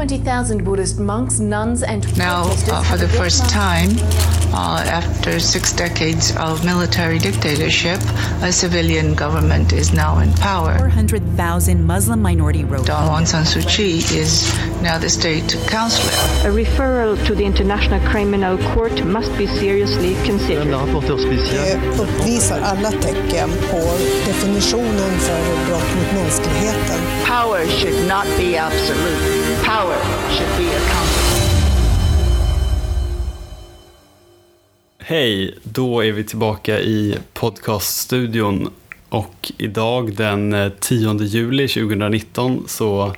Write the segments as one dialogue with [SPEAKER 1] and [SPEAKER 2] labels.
[SPEAKER 1] 20,000 Buddhist monks, nuns, and
[SPEAKER 2] Now, uh, for the first time, uh, after six decades of military dictatorship, a civilian government is now in power.
[SPEAKER 3] 400,000 Muslim minority Rohingya.
[SPEAKER 2] Daw Aung San Suu Kyi is now the state counselor.
[SPEAKER 4] A referral to the International Criminal Court must be seriously considered.
[SPEAKER 5] Madame la rapporteure spéciale.
[SPEAKER 6] Det uppvisar alla tecken på definitionen för brott mot mänskligheten.
[SPEAKER 7] Power should not be absolute. Power should be accountable.
[SPEAKER 8] Hej, då är vi tillbaka i podcaststudion och idag den eh, 10 juli 2019 så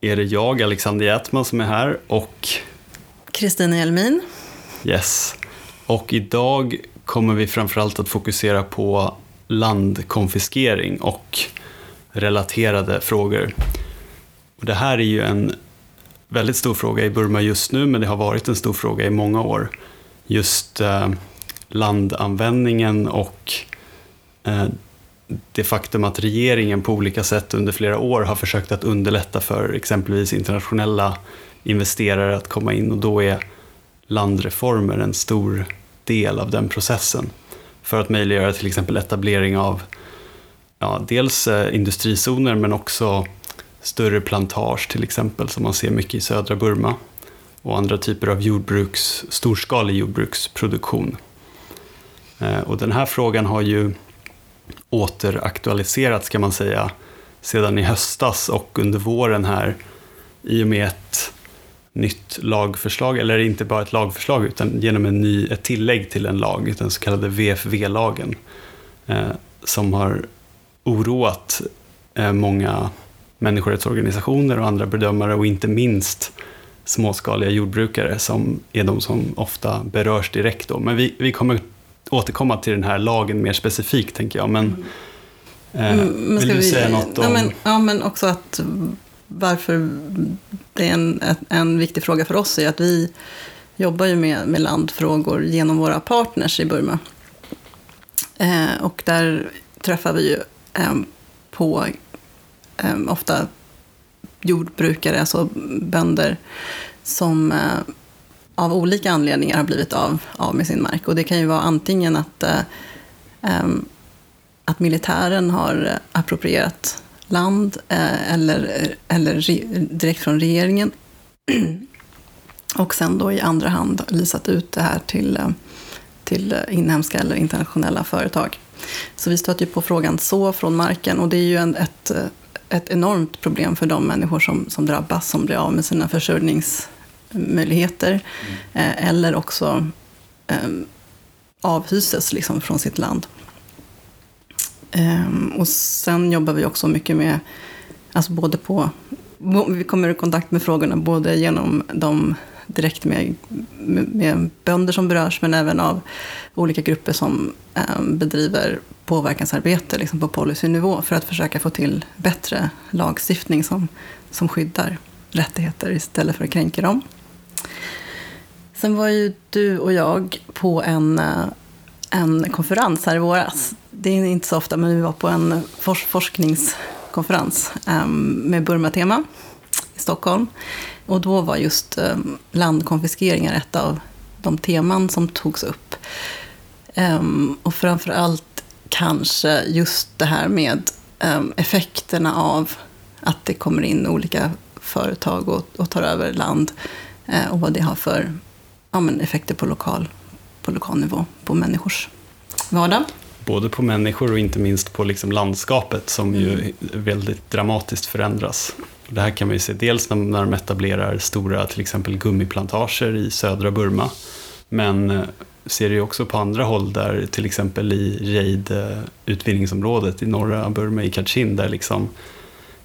[SPEAKER 8] är det jag, Alexander Jätman, som är här och
[SPEAKER 9] Kristina Jelmin.
[SPEAKER 8] yes. Och idag kommer vi framförallt att fokusera på landkonfiskering och relaterade frågor. Och det här är ju en väldigt stor fråga i Burma just nu, men det har varit en stor fråga i många år. Just eh, landanvändningen och eh, det faktum att regeringen på olika sätt under flera år har försökt att underlätta för exempelvis internationella investerare att komma in och då är landreformer en stor del av den processen. För att möjliggöra till exempel etablering av ja, dels eh, industrizoner men också större plantage till exempel som man ser mycket i södra Burma och andra typer av jordbruks, storskalig jordbruksproduktion. Eh, och den här frågan har ju återaktualiserats kan man säga sedan i höstas och under våren här i och med ett nytt lagförslag, eller inte bara ett lagförslag utan genom en ny, ett tillägg till en lag, den så kallade VFV-lagen, eh, som har oroat eh, många människorättsorganisationer och andra bedömare och inte minst småskaliga jordbrukare som är de som ofta berörs direkt. Då. Men vi, vi kommer återkomma till den här lagen mer specifikt tänker jag. Men, eh,
[SPEAKER 9] Mm, men
[SPEAKER 8] vill du
[SPEAKER 9] vi-
[SPEAKER 8] säga något om...
[SPEAKER 9] Ja men, ja, men också att varför det är en, en viktig fråga för oss är att vi jobbar ju med, med landfrågor genom våra partners i Burma. Eh, och där träffar vi ju eh, på eh, ofta jordbrukare, alltså bönder, som eh, av olika anledningar har blivit av, av med sin mark. Och det kan ju vara antingen att, eh, ehm, att militären har approprierat land eh, eller, eller re, direkt från regeringen. Och sen då i andra hand lisat ut det här till, eh, till inhemska eller internationella företag. Så vi stöter ju på frågan så från marken och det är ju en, ett, eh, ett enormt problem för de människor som, som drabbas, som blir av med sina försörjningsmöjligheter. Eh, eller också eh, avhyses liksom från sitt land. Ehm, och sen jobbar vi också mycket med, alltså både på, vi kommer i kontakt med frågorna både genom de direkt med, med, med bönder som berörs, men även av olika grupper som ehm, bedriver påverkansarbete liksom på policynivå för att försöka få till bättre lagstiftning som, som skyddar rättigheter istället för att kränka dem. Sen var ju du och jag på en, eh, en konferens här i våras. Det är inte så ofta, men vi var på en forskningskonferens ehm, med Burma-tema i Stockholm. Och då var just eh, landkonfiskeringar ett av de teman som togs upp. Ehm, och framför allt kanske just det här med ehm, effekterna av att det kommer in olika företag och, och tar över land. Eh, och vad det har för ja, effekter på lokal, på lokal nivå, på människors vardag.
[SPEAKER 8] Både på människor och inte minst på liksom landskapet som ju väldigt dramatiskt förändras. Det här kan man ju se dels när, när de etablerar stora till exempel gummiplantager i södra Burma. Men eh, ser det ju också på andra håll där till exempel i Reid eh, utvinningsområdet i norra Burma i Kachin där liksom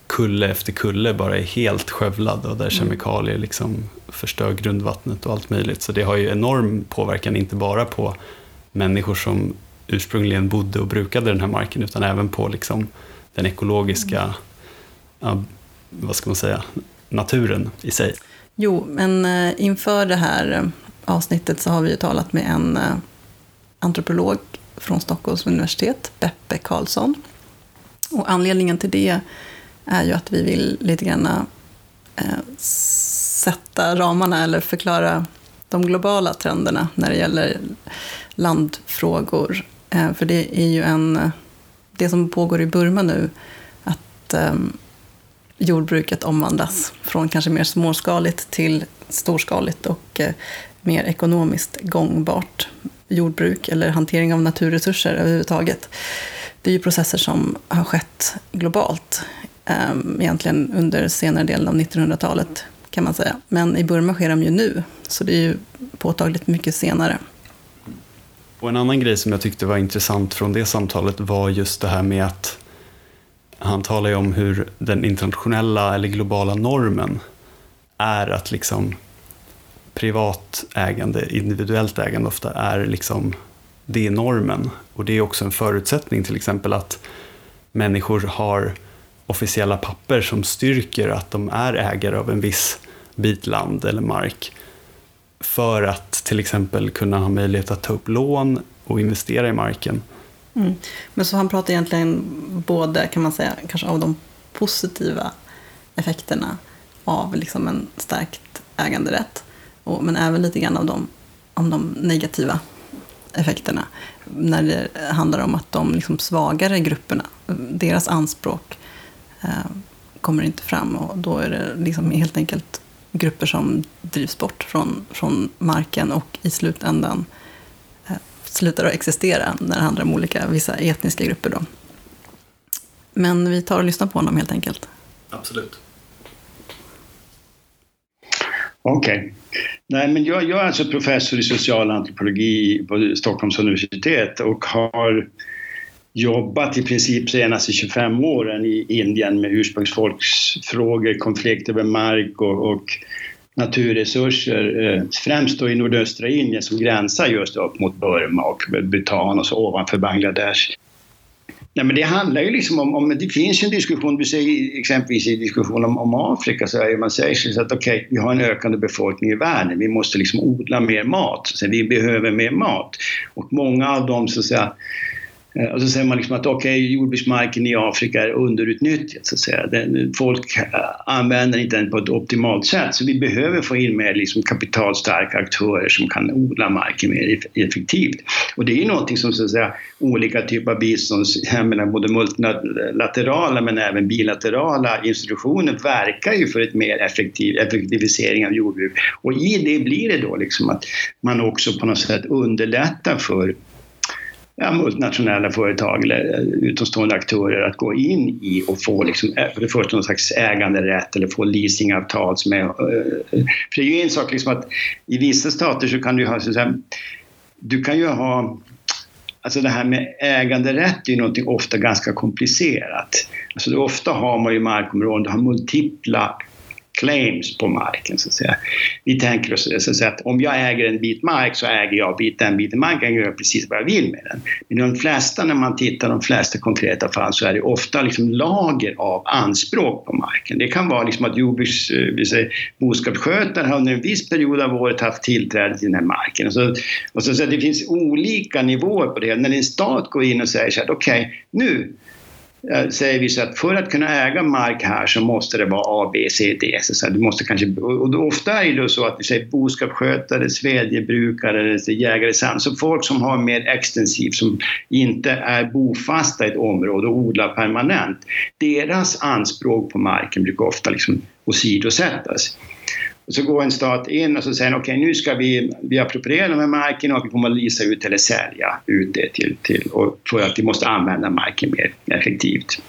[SPEAKER 8] kulle efter kulle bara är helt skövlad och där kemikalier liksom förstör grundvattnet och allt möjligt. Så det har ju enorm påverkan inte bara på människor som ursprungligen bodde och brukade den här marken utan även på liksom den ekologiska, ja, vad ska man säga, naturen i sig.
[SPEAKER 9] Jo, men eh, inför det här avsnittet så har vi ju talat med en eh, antropolog från Stockholms universitet, Beppe Karlsson. Och anledningen till det är ju att vi vill lite grann eh, sätta ramarna eller förklara de globala trenderna när det gäller landfrågor. Eh, för det är ju en, det som pågår i Burma nu, att eh, jordbruket omvandlas från kanske mer småskaligt till storskaligt och eh, mer ekonomiskt gångbart jordbruk eller hantering av naturresurser överhuvudtaget. Det är ju processer som har skett globalt, eh, egentligen under senare delen av 1900-talet kan man säga. Men i Burma sker de ju nu, så det är ju påtagligt mycket senare.
[SPEAKER 8] Och en annan grej som jag tyckte var intressant från det samtalet var just det här med att han talar ju om hur den internationella eller globala normen är att liksom privat ägande, individuellt ägande ofta är liksom det är normen. Och det är också en förutsättning till exempel att människor har officiella papper som styrker att de är ägare av en viss bit land eller mark. För att till exempel kunna ha möjlighet att ta upp lån och investera i marken.
[SPEAKER 9] Mm. Men så han pratar egentligen både, kan man säga, kanske av de positiva effekterna av liksom en stärkt äganderätt. Och, men även lite grann av de, om de negativa effekterna. När det handlar om att de liksom svagare grupperna, deras anspråk eh, kommer inte fram. Och då är det liksom helt enkelt grupper som drivs bort från, från marken och i slutändan eh, slutar att existera när det handlar om olika, vissa etniska grupper. Då. Men vi tar och lyssnar på honom helt enkelt.
[SPEAKER 8] Absolut.
[SPEAKER 5] Okej. Okay. Nej, men jag, jag är alltså professor i socialantropologi på Stockholms universitet och har jobbat i princip senaste 25 åren i Indien med ursprungsfolksfrågor, konflikter med mark och, och naturresurser, eh, främst då i nordöstra Indien som gränsar just upp mot Burma och Bhutan och så ovanför Bangladesh. Nej, men det handlar ju liksom om, om, det finns en diskussion, du säger exempelvis i diskussion om, om Afrika så är man säger så att okej, okay, vi har en ökande befolkning i världen, vi måste liksom odla mer mat, så vi behöver mer mat. Och många av dem så att säga Eh, och så säger man liksom att okej, okay, jordbruksmarken i Afrika är underutnyttjad så att säga. Den, folk eh, använder inte den på ett optimalt sätt så vi behöver få in mer liksom kapitalstarka aktörer som kan odla marken mer effektivt. Och det är ju någonting som så att säga olika typer av bistånds, jag menar både multilaterala men även bilaterala institutioner verkar ju för ett mer effektiv, effektivisering av jordbruk. Och i det blir det då liksom att man också på något sätt underlättar för ja, multinationella företag eller eh, utomstående aktörer att gå in i och få liksom, eh, för det första någon slags äganderätt eller få leasingavtal som är... Eh, för det är ju en sak liksom att i vissa stater så kan du ha, så här, du kan ju ha Alltså det här med äganderätt är ju någonting ofta ganska komplicerat. Alltså ofta har man ju markområden, du har multipla claims på marken. Så att säga. Vi tänker oss så att, säga, att om jag äger en bit mark så äger jag bit, den biten mark, jag gör precis vad jag vill med den. Men de flesta, när man tittar de flesta konkreta fall så är det ofta liksom lager av anspråk på marken. Det kan vara liksom att jordbruks, eh, har under en viss period av året haft tillträde till den här marken. Och så, och så, så det finns olika nivåer på det. När en stat går in och säger så här, okej, okay, nu Eh, säger vi så att för att kunna äga mark här så måste det vara A, B, C, D. Så du måste kanske, och då, ofta är det så att vi säger boskapsskötare, svedjebrukare, jägare, så folk som har mer extensivt, som inte är bofasta i ett område och odlar permanent. Deras anspråk på marken brukar ofta liksom åsidosättas. Och så går en stat in och så säger okej okay, nu ska vi, vi appropriera de här marken och vi kommer att leasa ut eller sälja ut det till, till och för att vi måste använda marken mer effektivt.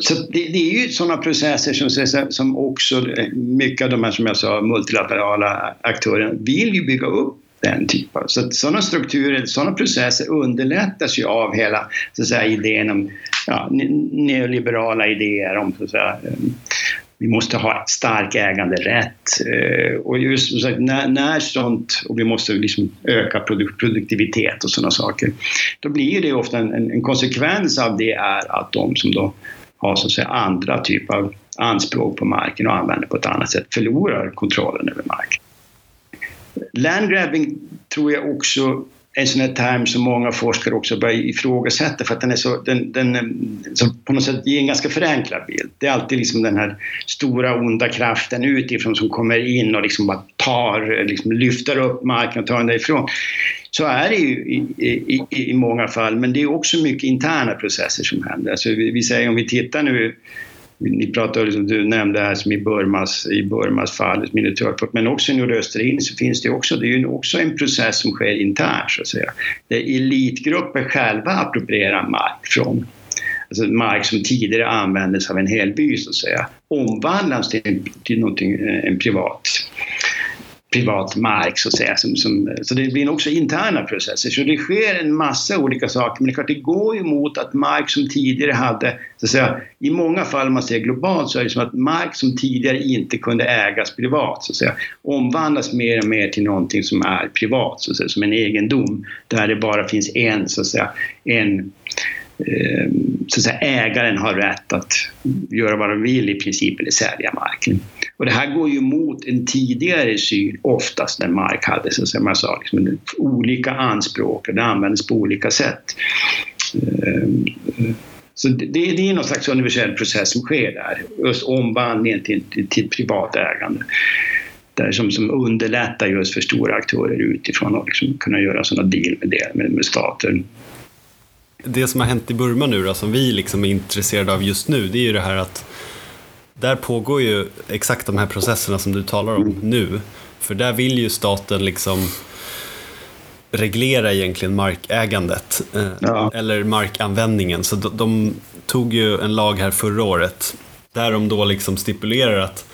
[SPEAKER 5] Så det, det, är ju sådana processer som, som också mycket av de här som jag sa multilaterala aktörerna vill ju bygga upp den typen. Så att sådana strukturer, sådana processer underlättas ju av hela så att säga, idén om ja, neoliberala idéer om så att säga, vi måste ha stark äganderätt. Eh, och just som sagt, när, när sånt, och vi måste liksom öka produktivitet och sådana saker, då blir det ofta en, en, konsekvens av det är att de som då har så att säga, andra typer av anspråk på marken och använder på ett annat sätt förlorar kontrollen över marken. Landgrabbing tror jag också en sån här term som många forskare också börjar ifrågasätta för att den är så, den, den eh, så på något sätt ger en ganska förenklad bild. Det är alltid liksom den här stora onda kraften utifrån som kommer in och liksom bara tar, liksom lyfter upp marken och tar den därifrån. Så är det ju i, i, i, många fall, men det är också mycket interna processer som händer. Alltså vi, vi säger om vi tittar nu ni pratade, liksom, du nämnde här som i Burmas, i Burmas fall, militärfolk, men också i nordöstra Indien så finns det också, det är ju också en process som sker internt så att säga. Där elitgrupper själva approprierar mark från alltså mark som tidigare användes av en hel by så att säga, omvandlas till, till någonting, eh, en privat privat mark så att säga. Som, som, så det blir också interna processer. Så det sker en massa olika saker. Men det är klart, det går ju mot att mark som tidigare hade, så att säga, i många fall om man ser globalt så är det som att mark som tidigare inte kunde ägas privat så att säga, omvandlas mer och mer till någonting som är privat, så att säga, som en egendom. Där det bara finns en, så att säga, en eh, så att säga, ägaren har rätt att göra vad de vill i princip eller sälja marken. Och det här går ju mot en tidigare syn, oftast när mark hade så som jag sa, liksom, olika anspråk och det användes på olika sätt. Ehm, så det, det är någon slags universell process som sker där, just omvandlingen till, till, till privat ägande. Där som, som underlättar just för stora aktörer utifrån att liksom kunna göra sådana deal med, det, med, med staten.
[SPEAKER 10] Det som har hänt i Burma nu då, som vi liksom är intresserade av just nu, det är ju det här att där pågår ju exakt de här processerna som du talar om mm. nu. För där vill ju staten liksom reglera egentligen markägandet eh, ja. eller markanvändningen. Så de, de, tog ju en lag här förra året där de då liksom stipulerar att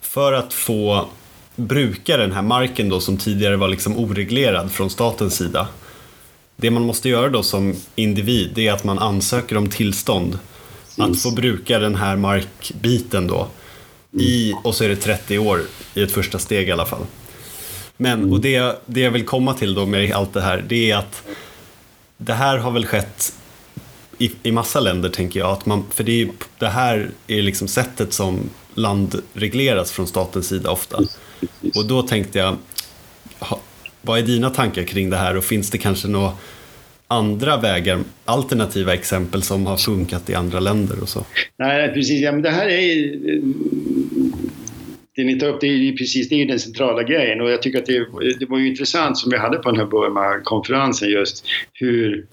[SPEAKER 10] för att få bruka den här marken då som tidigare var liksom oreglerad från statens sida. Det man måste göra då som individ det är att man ansöker om tillstånd att få bruka den här markbiten då. I, och så är det 30 år i ett första steg i alla fall. Men, och det, det jag vill komma till då med allt det här, det är att det här har väl skett i, i massa länder tänker jag. Att man, för det, är, det här är liksom sättet som land regleras från statens sida ofta. Och då tänkte jag, vad är dina tankar kring det här och finns det kanske något andra vägar, alternativa exempel som har funkat i andra länder och så?
[SPEAKER 5] Nej, precis. Ja, men det här är eh, det ni tar upp, det är ju precis det är den centrala grejen och jag tycker att det, det var ju intressant som vi hade på den här Burma-konferensen just hur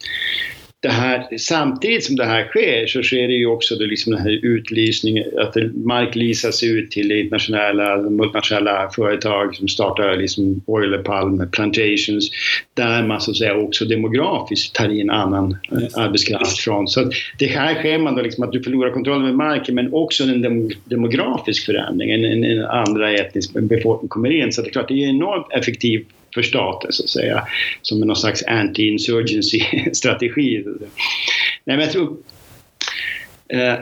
[SPEAKER 5] det här, samtidigt som det här sker så sker det ju också det liksom den här utlysningen, att mark leasas ut till internationella, multinationella företag som startar liksom oil palm plantations där man så att säga också demografiskt tar in annan yes. arbetskraft från. Så det här sker man då liksom att du förlorar kontrollen över marken men också en dem, demografisk förändring, en, en, en andra etnisk befolkning kommer in. Så det är klart, det är enormt effektivt för staten så att säga. Som någon slags anti-insurgency-strategi. Nej men jag tror... Eh,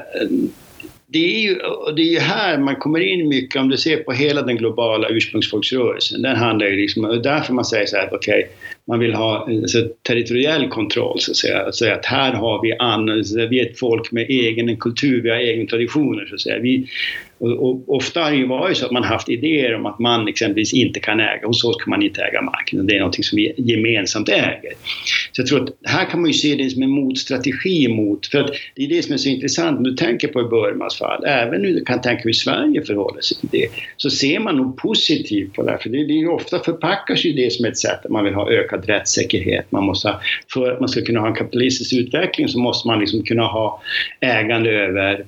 [SPEAKER 5] det är, ju, det är ju här man kommer in mycket, om du ser på hela den globala ursprungsfolksrörelsen. Den handlar ju liksom, därför man säger så här okej, okay, man vill ha alltså, territoriell kontroll så att säga. Att säga att här har vi, an, vi är ett folk med egen kultur, vi har egna traditioner så att säga. Vi, och, och, ofta har det ju varit så att man haft idéer om att man exempelvis inte kan äga, hos oss kan man inte äga marken, det är någonting som vi gemensamt äger. Så jag tror att här kan man ju se det som en motstrategi mot, för att det är det som är så intressant, om du tänker på i Burmas fall, även nu kan tänka hur Sverige förhåller sig till det, så ser man nog positivt på det här, för det, det är ju ofta förpackas ju det som ett sätt att man vill ha ökad rättssäkerhet, man måste, för att man ska kunna ha en kapitalistisk utveckling så måste man liksom kunna ha ägande över,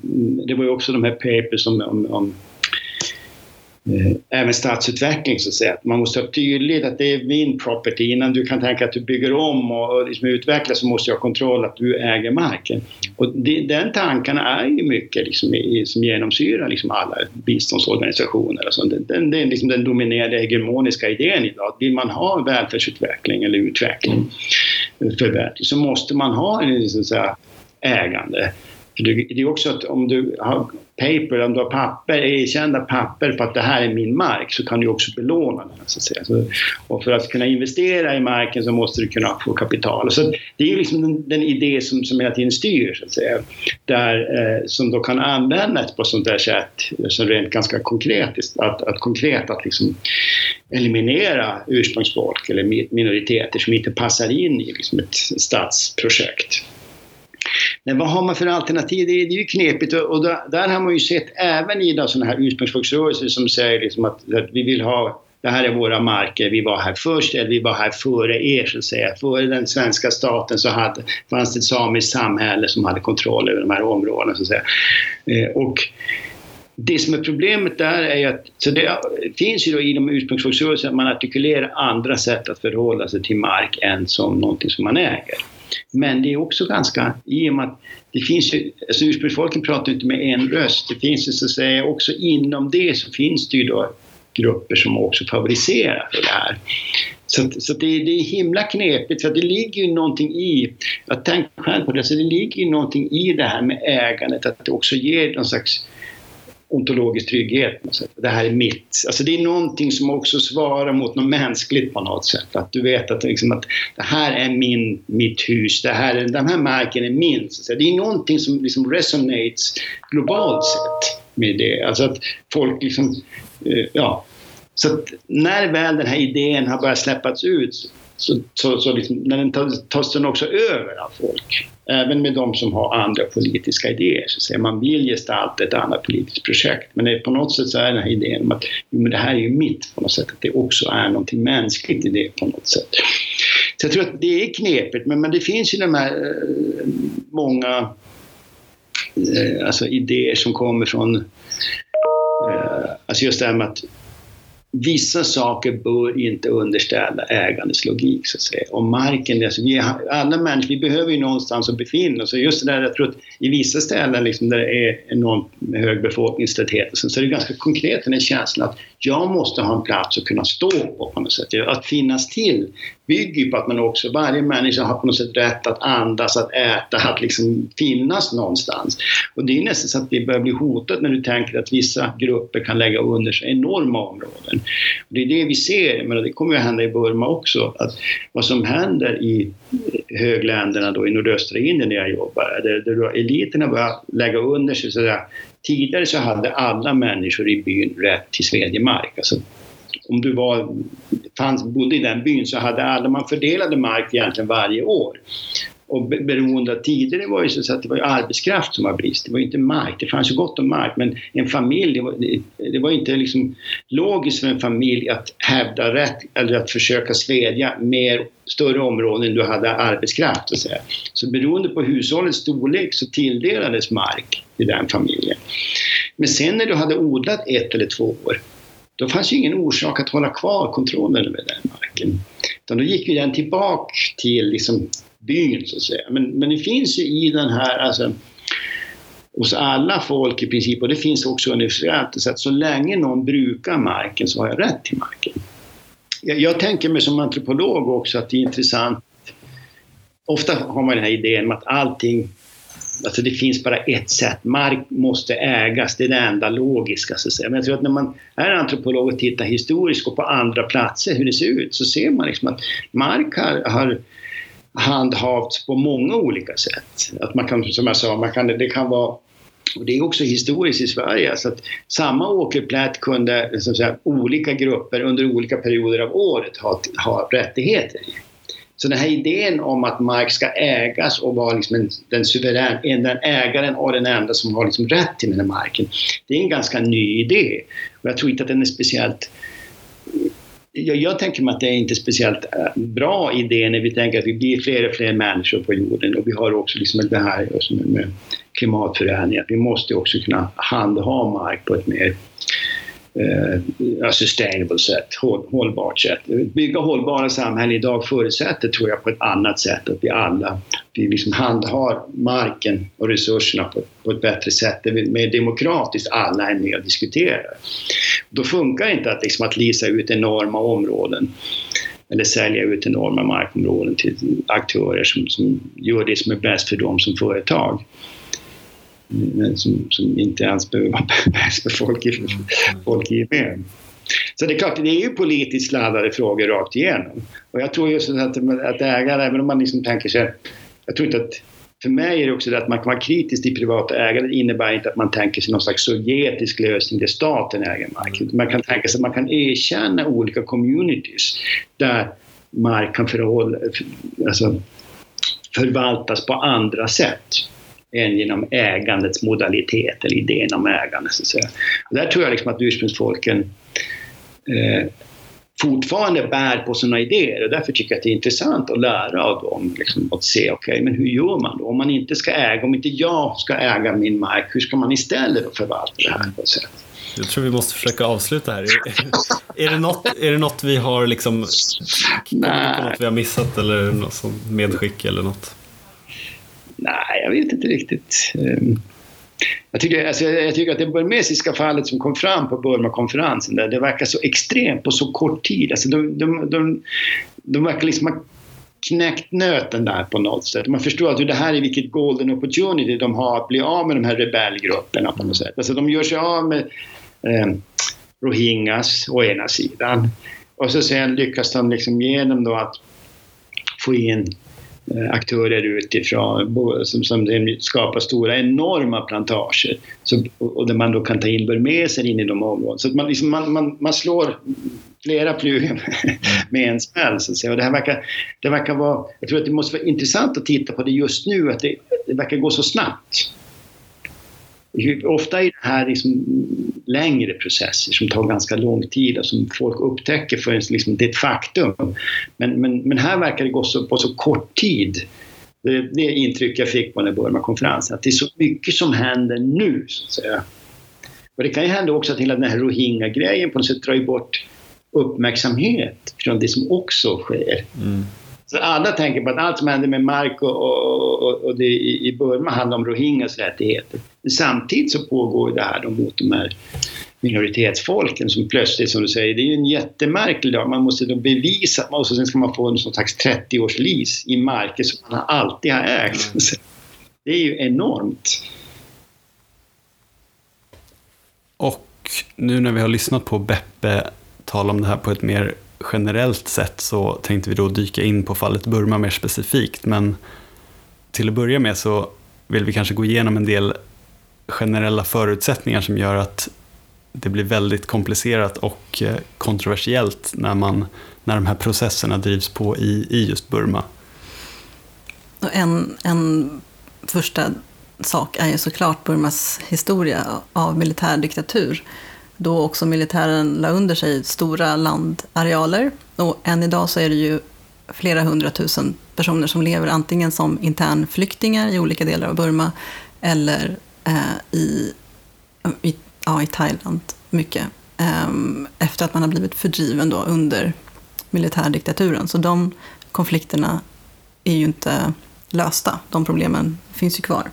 [SPEAKER 5] det var ju också de här papers om, om, om Eh, även stadsutveckling så att säga. Man måste ha tydligt att det är min property. Innan du kan tänka att du bygger om och liksom utvecklar så måste jag ha kontroll att du äger marken. Och det, den tanken är ju mycket liksom i, som genomsyrar liksom alla biståndsorganisationer. Alltså den, det är liksom den dominerande hegemoniska idén idag. Vill man ha välfärdsutveckling eller utveckling för så måste man ha en liksom, så här, ägande. För det, är också att om du har paper, om du har papper, erkända papper på att det här är min mark så kan du också belåna den. Så att säga. Så, och för att kunna investera i marken så måste du kunna få kapital. Så det är liksom den, den idé som, som hela tiden styr, så att säga. Där, eh, som då kan användas på sånt där sätt, som rent ganska konkret, att, att konkret att liksom eliminera ursprungsfolk eller minoriteter som inte passar in i liksom ett stadsprojekt. Men vad har man för alternativ? Det är, det är ju knepigt och, och där, där, har man ju sett även i sådana här ursprungsfolksrörelser som säger liksom att, att vi vill ha det här är våra marker, vi var här först, eller vi var här före er så att säga. Före den svenska staten så hade, fanns det ett samiskt samhälle som hade kontroll över de här områdena så att säga. Eh, och det som är problemet där är ju att, så det finns ju då inom ursprungsfolksrörelsen att man artikulerar andra sätt att förhålla sig till mark än som någonting som man äger. Men det är också ganska, i och med att det finns ju, alltså ursprungsfolken pratar inte med en röst. Det finns ju så att säga också inom det så finns det ju då grupper som också favoriserar för det här. Så, så det, det, är himla knepigt för det ligger ju någonting i, jag tänker själv på det, så det ligger ju någonting i det här med ägandet att det också ger någon slags ontologisk trygghet. Det här är mitt. Alltså det är någonting som också svarar mot något mänskligt på något sätt. Att du vet att, liksom att det här är min, mitt hus, det här, den här marken är min. Så det är någonting som liksom resonates globalt sett med det. Alltså att folk liksom, eh, ja. Så att när väl den här idén har börjat släppas ut så, så, så liksom, när den tas, tas den också över av folk. Även med de som har andra politiska idéer. Så säger man vill gestalta ett annat politiskt projekt. Men det, på något sätt så är den här idén om att jo, men det här är ju mitt på något sätt. Att det också är någonting mänskligt i det på något sätt. Så jag tror att det är knepigt. Men, men det finns ju de här eh, många eh, alltså idéer som kommer från eh, alltså just det här med att vissa saker bör inte underställa ägandets logik, så att säga. Och marken, alltså vi är, alla människor, vi behöver ju någonstans att befinna oss. Just det där, jag tror att i vissa ställen liksom, där det är enormt hög befolkningstäthet, så är det ganska konkret den här känslan att jag måste ha en plats att kunna stå på på något sätt. Att finnas till bygger på att man också, varje människa har på något sätt rätt att andas, att äta, att liksom finnas någonstans. Och det är nästan så att det börjar bli hotat när du tänker att vissa grupper kan lägga under sig enorma områden. Och det är det vi ser, men det kommer att hända i Burma också, att vad som händer i högländerna då i nordöstra Indien där jag jobbar, där, där eliterna börjar lägga under sig sådär. Tidigare så hade alla människor i byn rätt till svedjemark. Alltså, om du var, fanns, bodde i den byn så hade alla, man fördelade mark egentligen varje år. Och beroende av tider, det var ju så att det var arbetskraft som var brist, det var inte mark. Det fanns ju gott om mark, men en familj, det var, det var inte liksom logiskt för en familj att hävda rätt eller att försöka svedja mer större områden än du hade arbetskraft. Så, säga. så beroende på hushållets storlek så tilldelades mark till den familjen. Men sen när du hade odlat ett eller två år, då fanns ju ingen orsak att hålla kvar kontrollen över den marken. Utan då gick ju den tillbaka till liksom byn så att säga. Men, men det finns ju i den här, alltså, hos alla folk i princip, och det finns också universellt, så att så länge någon brukar marken så har jag rätt till marken. Jag, jag tänker mig som antropolog också att det är intressant, ofta har man den här idén om att allting Alltså det finns bara ett sätt. Mark måste ägas, det är det enda logiska. Så att säga. Men jag tror att när man är antropolog och tittar historiskt och på andra platser hur det ser ut så ser man liksom att mark har, har handhavts på många olika sätt. Att man kan, som jag sa, man kan, det kan vara och det är också historiskt i Sverige, så att samma åkerplätt kunde så att säga, olika grupper under olika perioder av året ha, ha rättigheter i. Så den här idén om att mark ska ägas och vara liksom en, den suverän, den ägaren och den enda som har liksom rätt till den här marken, det är en ganska ny idé. Och jag tror inte att den är speciellt jag, jag, tänker mig att det är inte speciellt eh, bra idé när vi tänker att vi blir fler och fler människor på jorden och vi har också liksom det här med klimatförändringar. Vi måste också kunna handha mark på ett mer eh, sustainable sätt, håll, hållbart sätt. Bygga hållbara samhällen idag förutsätter, tror jag, på ett annat sätt att vi alla vi liksom handhar marken och resurserna på, på ett bättre sätt, där vi mer demokratiskt alla är med och diskuterar. Då funkar det inte att, liksom, att lisa ut enorma områden eller sälja ut enorma markområden till aktörer som, som gör det som är bäst för dem som företag som, som inte ens behöver vara bäst för folk i, folk i gemen. Så det är klart, det är ju politiskt laddade frågor rakt igenom. Och jag tror just att, att ägare, även om man liksom tänker sig... Jag tror inte att... För mig är det också det att man kan vara kritisk till privata ägare. Det innebär inte att man tänker sig någon slags sovjetisk lösning där staten äger mark. Man kan tänka sig att man kan erkänna olika communities där mark kan förhålla, alltså, förvaltas på andra sätt än genom ägandets modalitet eller idén om ägande. Så att säga. Och där tror jag liksom att ursprungsfolken eh, fortfarande bär på sådana idéer och därför tycker jag att det är intressant att lära av dem. Liksom, att se, okej, okay, men hur gör man då? Om man inte ska äga, om inte jag ska äga min mark, hur ska man istället förvalta det här på ett sätt?
[SPEAKER 8] Jag tror vi måste försöka avsluta här. är, det något, är det något vi har liksom, något vi har missat eller något medskick eller något?
[SPEAKER 5] Nej, jag vet inte riktigt. Ehm, jag tycker, alltså, jag tycker att det burmesiska fallet som kom fram på Burma-konferensen, det verkar så extremt på så kort tid. Alltså, de, de, de, de verkar liksom ha knäckt nöten där på något sätt. Man förstår att det här är vilket golden opportunity de har att bli av med de här rebellgrupperna på något sätt. Alltså, de gör sig av med eh, rohingyas å ena sidan och så sen lyckas de liksom genom då att få in Eh, aktörer utifrån som, som skapar stora enorma plantager så, och där man då kan ta in burmeser in i de områdena. Så att man, liksom, man, man, man slår flera flugor med en smäll. Så att säga. Och det, här verkar, det verkar vara, jag tror att det måste vara intressant att titta på det just nu, att det, det verkar gå så snabbt. Ofta är det här liksom längre processer som tar ganska lång tid och som folk upptäcker förrän liksom det är ett faktum. Men, men, men här verkar det gå så, på så kort tid. Det, det intryck jag fick på den Burma-konferensen, att det är så mycket som händer nu. Så att säga. Och det kan ju hända också att hela den här rohingya-grejen på något sätt drar bort uppmärksamhet från det som också sker. Mm. Så alla tänker på att allt som händer med mark och, och, och, det i Burma handlar om rohingyas rättigheter. Men samtidigt så pågår det här mot de här minoritetsfolken som plötsligt, som du säger, det är ju en jättemärklig lag. Man måste då bevisa, och sen ska man få en slags 30-års lease i marker som man alltid har ägt. Mm. Det är ju enormt.
[SPEAKER 8] Och nu när vi har lyssnat på Beppe tala om det här på ett mer generellt sett så tänkte vi då dyka in på fallet Burma mer specifikt. Men till att börja med så vill vi kanske gå igenom en del generella förutsättningar som gör att det blir väldigt komplicerat och eh, kontroversiellt när, man, när de här processerna drivs på i, i just Burma.
[SPEAKER 9] Och en, en första sak är ju såklart Burmas historia av militärdiktatur då också militären la under sig stora landarealer. Och än idag så är det ju flera hundratusen personer som lever antingen som internflyktingar i olika delar av Burma eller eh, i, i, ja, i Thailand mycket. Eh, efter att man har blivit fördriven då under militärdiktaturen. Så de konflikterna är ju inte lösta. De problemen finns ju kvar.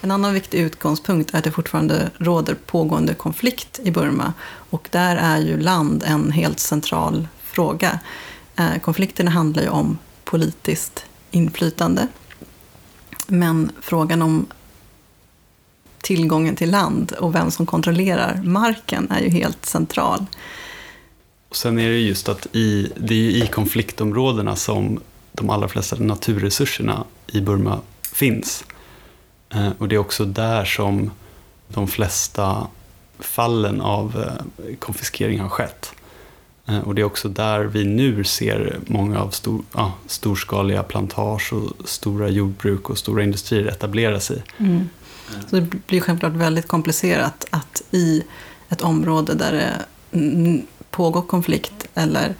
[SPEAKER 9] En annan viktig utgångspunkt är att det fortfarande råder pågående konflikt i Burma och där är ju land en helt central fråga. Eh, konflikterna handlar ju om politiskt inflytande. Men frågan om tillgången till land och vem som kontrollerar marken är ju helt central.
[SPEAKER 8] Och sen är det just att i, det är i konfliktområdena som de allra flesta naturresurserna i Burma finns. Eh, och det är också där som de flesta fallen av eh, konfiskering har skett. Eh, och det är också där vi nu ser många av stor, ja, storskaliga plantage och stora jordbruk och stora industrier etablera sig. Mm.
[SPEAKER 9] Så det blir självklart väldigt komplicerat att i ett område där det pågår konflikt eller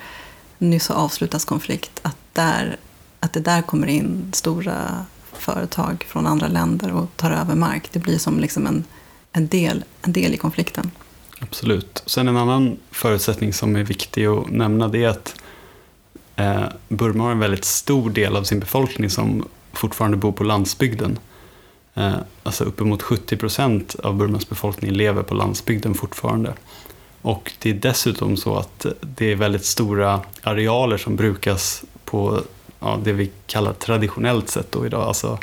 [SPEAKER 9] nyss har avslutats konflikt, att, där, att det där kommer in stora företag från andra länder och tar över mark. Det blir som liksom en, en, del, en del i konflikten.
[SPEAKER 8] Absolut. Sen en annan förutsättning som är viktig att nämna det är att eh, Burma har en väldigt stor del av sin befolkning som fortfarande bor på landsbygden. Eh, alltså uppemot 70 procent av Burmas befolkning lever på landsbygden fortfarande. Och det är dessutom så att det är väldigt stora arealer som brukas på ja, det vi kallar traditionellt sett då idag, alltså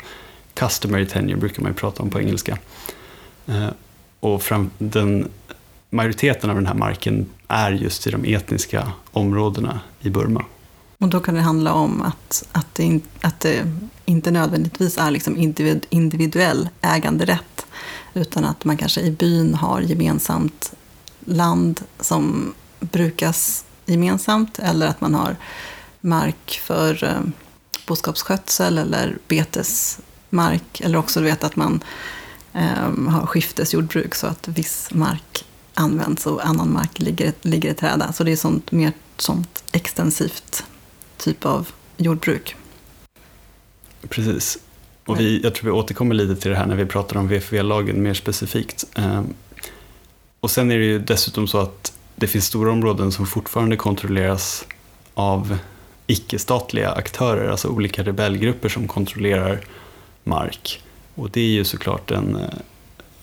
[SPEAKER 8] customary tenure brukar man ju prata om på engelska. Eh, och fram, den, majoriteten av den här marken är just i de etniska områdena i Burma.
[SPEAKER 9] Och då kan det handla om att, att, det, in, att det inte nödvändigtvis är liksom individ, individuell äganderätt, utan att man kanske i byn har gemensamt land som brukas gemensamt, eller att man har mark för eh, boskapsskötsel eller betesmark, eller också du vet att man eh, har skiftesjordbruk så att viss mark används och annan mark ligger, ligger i träda. Så det är sånt, mer sånt extensivt typ av jordbruk.
[SPEAKER 8] Precis. Och vi, jag tror vi återkommer lite till det här när vi pratar om VFV-lagen mer specifikt. Ehm, och sen är det ju dessutom så att det finns stora områden som fortfarande kontrolleras av icke-statliga aktörer, alltså olika rebellgrupper som kontrollerar mark. Och det är ju såklart en eh,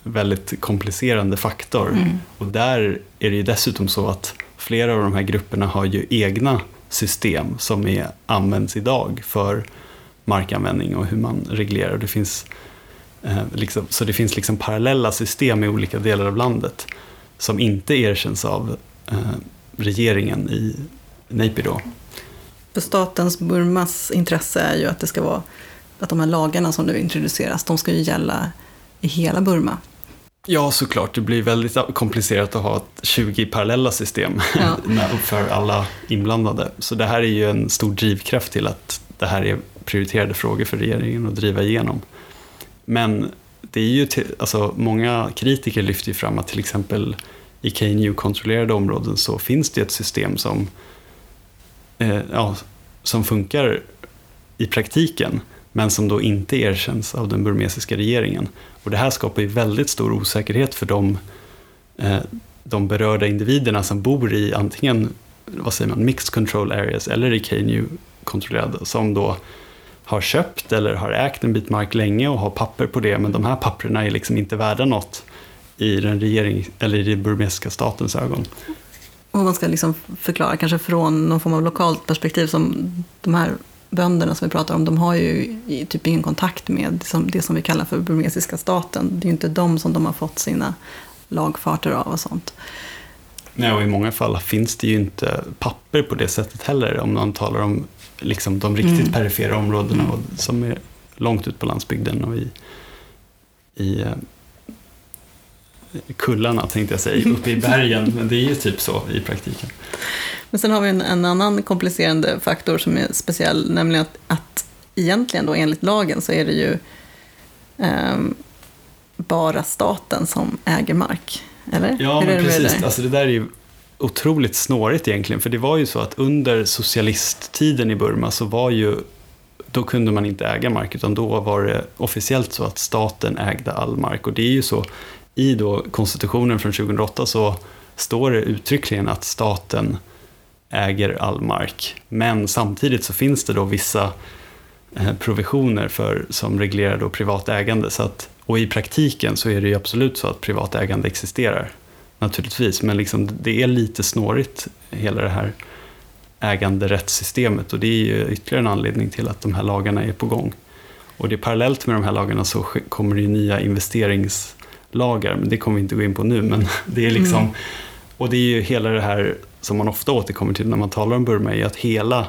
[SPEAKER 8] väldigt komplicerande faktor. Mm. Och där är det ju dessutom så att flera av de här grupperna har ju egna system som är, används idag för markanvändning och hur man reglerar. Det finns, eh, liksom, så det finns liksom parallella system i olika delar av landet som inte erkänns av eh, regeringen i Naypyidaw.
[SPEAKER 9] För statens Burmas intresse är ju att det ska vara att de här lagarna som nu introduceras, de ska ju gälla i hela Burma.
[SPEAKER 8] Ja, såklart. Det blir väldigt komplicerat att ha 20 parallella system ja. för alla inblandade. Så det här är ju en stor drivkraft till att det här är prioriterade frågor för regeringen att driva igenom. Men det är ju till, alltså, många kritiker lyfter ju fram att till exempel i KNU-kontrollerade områden så finns det ett system som, eh, ja, som funkar i praktiken men som då inte erkänns av den burmesiska regeringen. Och det här skapar ju väldigt stor osäkerhet för de, eh, de berörda individerna som bor i antingen vad säger man, mixed control areas eller i KNU-kontrollerade som då har köpt eller har ägt en bit mark länge och har papper på det men de här papperna är liksom inte värda något i den regering, eller i den burmesiska statens ögon.
[SPEAKER 9] Och man ska liksom förklara kanske från någon form av lokalt perspektiv som de här bönderna som vi pratar om, de har ju typ ingen kontakt med det som vi kallar för burmesiska staten. Det är ju inte de som de har fått sina lagfarter av och sånt.
[SPEAKER 8] Nej, och i många fall finns det ju inte papper på det sättet heller. Om man talar om liksom de riktigt mm. perifera områdena och, som är långt ut på landsbygden och i, i eh, kullarna tänkte jag säga, uppe i bergen. Men det är ju typ så i praktiken.
[SPEAKER 9] Men sen har vi en, en annan komplicerande faktor som är speciell, nämligen att, att egentligen då enligt lagen så är det ju eh, bara staten som äger mark. Eller?
[SPEAKER 8] Ja, men precis. Det? Alltså, det där är ju otroligt snårigt egentligen. För det var ju så att under socialisttiden i Burma så var ju då kunde man inte äga mark, utan då var det officiellt så att staten ägde all mark. Och det är ju så, i då konstitutionen från 2008 så står det uttryckligen att staten äger all mark. Men samtidigt så finns det då vissa eh, provisioner för, som reglerar då privat ägande. Så att, och i praktiken så är det ju absolut så att privat ägande existerar. Naturligtvis, men liksom, det är lite snårigt hela det här äganderättssystemet och det är ju ytterligare en anledning till att de här lagarna är på gång. Och det är parallellt med de här lagarna så kommer det ju nya investeringslagar, men det kommer vi inte gå in på nu. Men det är liksom, mm. Och det är ju hela det här som man ofta återkommer till när man talar om Burma, är att hela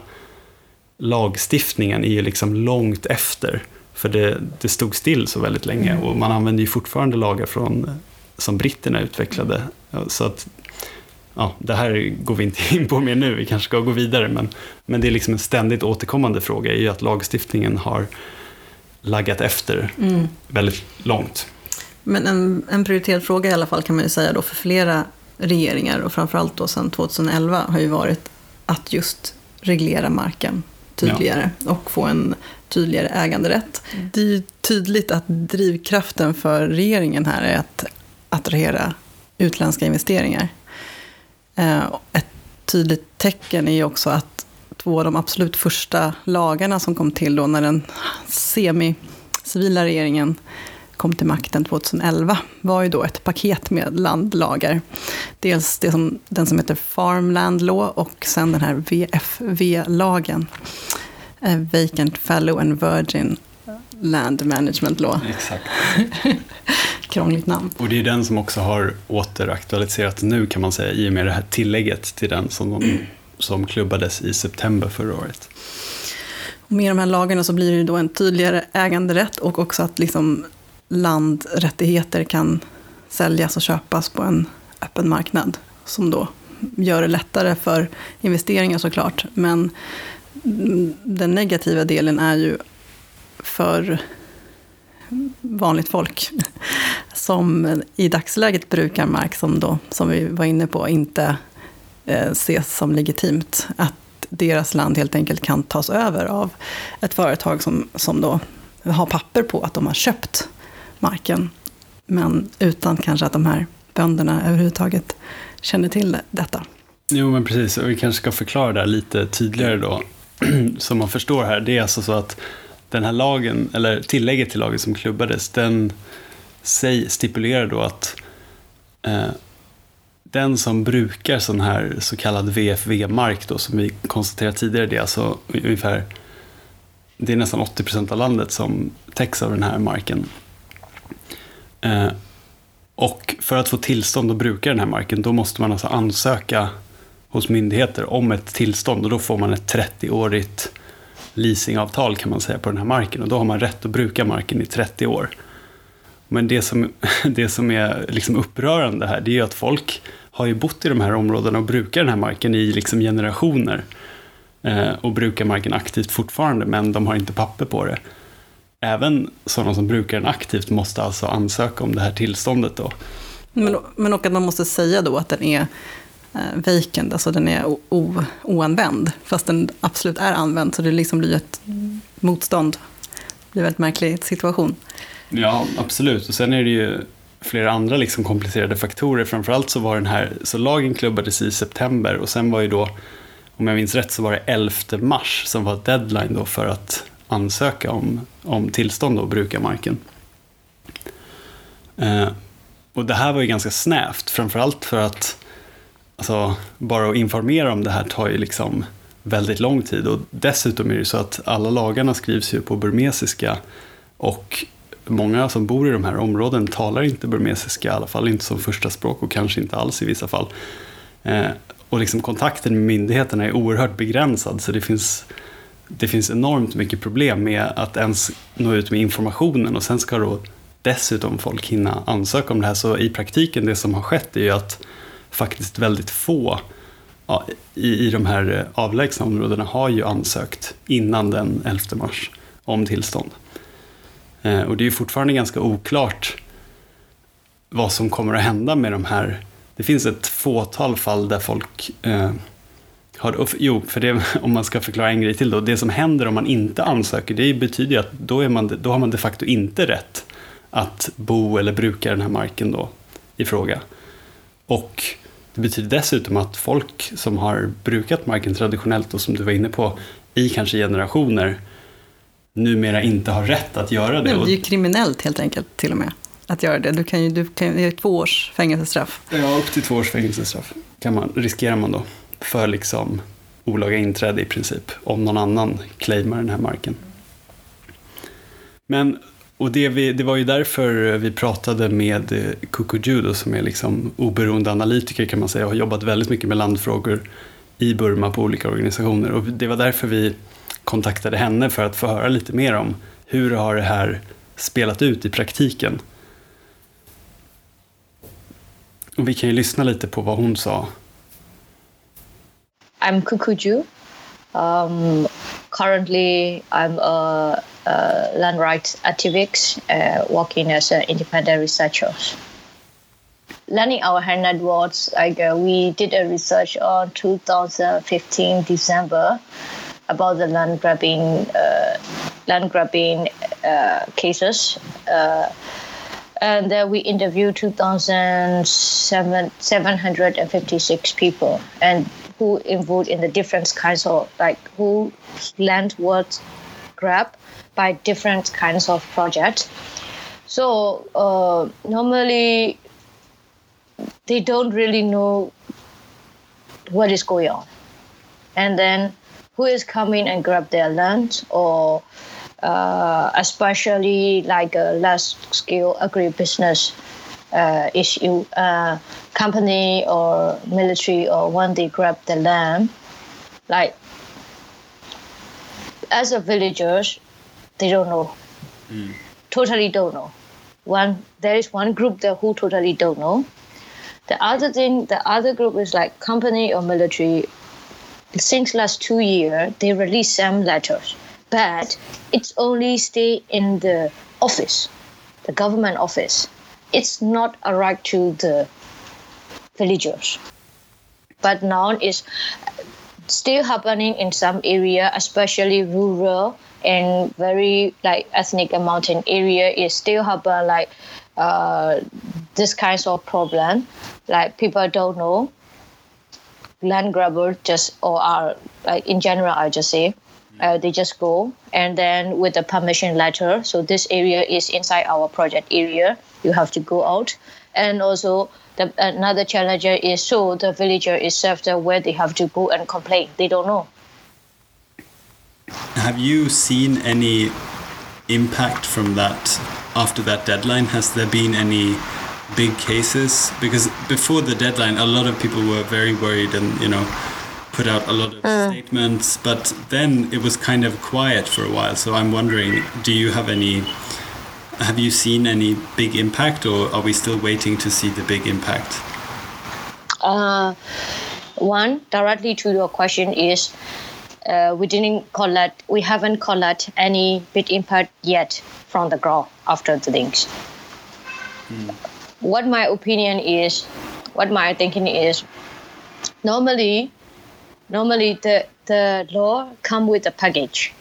[SPEAKER 8] lagstiftningen är ju liksom långt efter. För det, det stod still så väldigt länge mm. och man använder ju fortfarande lagar från, som britterna utvecklade. Så att, ja, det här går vi inte in på mer nu, vi kanske ska gå vidare, men, men det är liksom en ständigt återkommande fråga, är ju att lagstiftningen har laggat efter mm. väldigt långt.
[SPEAKER 9] Men en, en prioriterad fråga i alla fall kan man ju säga då för flera regeringar och framförallt då sedan 2011 har ju varit att just reglera marken tydligare ja. och få en tydligare äganderätt. Mm. Det är ju tydligt att drivkraften för regeringen här är att attrahera utländska investeringar. Eh, ett tydligt tecken är ju också att två av de absolut första lagarna som kom till då när den semi-civila regeringen kom till makten 2011 var ju då ett paket med landlagar. Dels det som, den som heter Farmland Law och sen den här VFV-lagen. Eh, Vacant Fallow and Virgin Land Management Law.
[SPEAKER 8] Exakt.
[SPEAKER 9] Krångligt namn.
[SPEAKER 8] Och det är den som också har återaktualiserats nu kan man säga i och med det här tillägget till den som, de, som klubbades i september förra året.
[SPEAKER 9] Och med de här lagarna så blir det då en tydligare äganderätt och också att liksom landrättigheter kan säljas och köpas på en öppen marknad som då gör det lättare för investeringar såklart. Men den negativa delen är ju för vanligt folk som i dagsläget brukar mark som, då, som vi var inne på inte eh, ses som legitimt. Att deras land helt enkelt kan tas över av ett företag som, som då har papper på att de har köpt marken. Men utan kanske att de här bönderna överhuvudtaget känner till detta.
[SPEAKER 8] Jo, men precis. Och vi kanske ska förklara det här lite tydligare då. Som man förstår här, det är alltså så att den här lagen, eller tillägget till lagen som klubbades, den stipulerar då att eh, den som brukar sån här så kallad VFV-mark då, som vi konstaterade tidigare, det är alltså ungefär, det är nästan 80 procent av landet som täcks av den här marken. Eh, och för att få tillstånd att bruka den här marken, då måste man alltså ansöka hos myndigheter om ett tillstånd och då får man ett 30-årigt leasingavtal kan man säga på den här marken och då har man rätt att bruka marken i 30 år. Men det som, det som är liksom upprörande här det är ju att folk har ju bott i de här områdena och brukar den här marken i liksom generationer eh, och brukar marken aktivt fortfarande men de har inte papper på det. Även sådana som brukar den aktivt måste alltså ansöka om det här tillståndet då.
[SPEAKER 9] Men, men och att man måste säga då att den är eh, vacant, alltså den är o, oanvänd, fast den absolut är använd, så det liksom blir ett motstånd. Det blir en väldigt märklig situation.
[SPEAKER 8] Ja, absolut. Och sen är det ju flera andra liksom komplicerade faktorer. Framförallt så var den här, så lagen klubbades i september och sen var ju då, om jag minns rätt, så var det 11 mars som var deadline då för att ansöka om, om tillstånd att bruka marken. Eh, och det här var ju ganska snävt, framförallt för att alltså, bara att informera om det här tar ju liksom väldigt lång tid och dessutom är det så att alla lagarna skrivs ju på burmesiska och många som bor i de här områdena talar inte burmesiska, i alla fall inte som första språk och kanske inte alls i vissa fall. Eh, och liksom kontakten med myndigheterna är oerhört begränsad så det finns det finns enormt mycket problem med att ens nå ut med informationen och sen ska då dessutom folk hinna ansöka om det här. Så i praktiken det som har skett är ju att faktiskt väldigt få ja, i, i de här avlägsna områdena har ju ansökt innan den 11 mars om tillstånd. Eh, och det är ju fortfarande ganska oklart vad som kommer att hända med de här. Det finns ett fåtal fall där folk eh, har, jo, för det, om man ska förklara en grej till då. Det som händer om man inte ansöker, det betyder ju att då, är man, då har man de facto inte rätt att bo eller bruka den här marken då i fråga. Och det betyder dessutom att folk som har brukat marken traditionellt och som du var inne på i kanske generationer numera inte har rätt att göra det.
[SPEAKER 9] Nej, det är ju kriminellt helt enkelt till och med att göra det. Du kan ju, du kan, det är två års fängelsestraff.
[SPEAKER 8] Ja, upp till två års fängelsestraff kan man, riskerar man då för liksom olaga inträde i princip, om någon annan claimar den här marken. Men, och det, vi, det var ju därför vi pratade med eh, Kuku Judo som är liksom oberoende analytiker kan man säga och har jobbat väldigt mycket med landfrågor i Burma på olika organisationer. Och det var därför vi kontaktade henne för att få höra lite mer om hur har det här spelat ut i praktiken. Och vi kan ju lyssna lite på vad hon sa
[SPEAKER 11] I'm Kukuju. Um, currently, I'm a, a land rights activist uh, working as an independent researcher. Learning our hand networks, like uh, we did a research on 2015 December about the land grabbing uh, land grabbing uh, cases. Uh, and we interviewed 2,756 people. And who involved in the different kinds of like who land what grab by different kinds of projects. So uh, normally they don't really know what is going on, and then who is coming and grab their land or uh, especially like a less scale agribusiness uh, issue. Uh, company or military or when they grab the land, like as a villagers, they don't know. Mm. Totally don't know. One there is one group there who totally don't know. The other thing, the other group is like company or military. Since last two year, they release some letters, but it's only stay in the office, the government office. It's not a right to the villagers. But now it's still happening in some area, especially rural and very like ethnic and mountain area. It still happen like uh, this kinds of problem. Like people don't know land grabber just or are like in general I just say uh, they just go and then with the permission letter. So this area is inside our project area. You have to go out and also the, another challenge is so the villager is served where they have to go and complain. They don't know.
[SPEAKER 8] Have you seen any impact from that after that deadline? Has there been any big cases? Because before the deadline, a lot of people were very worried and, you know, put out a lot of uh. statements, but then it was kind of quiet for a while. So I'm wondering, do you have any have you seen any big impact, or are we still waiting to see the big impact?
[SPEAKER 11] Uh, one directly to your question is uh, we didn't collect, we haven't collect any big impact yet from the ground after the things. Hmm. What my opinion is, what my thinking is, normally, normally the the law come with a package,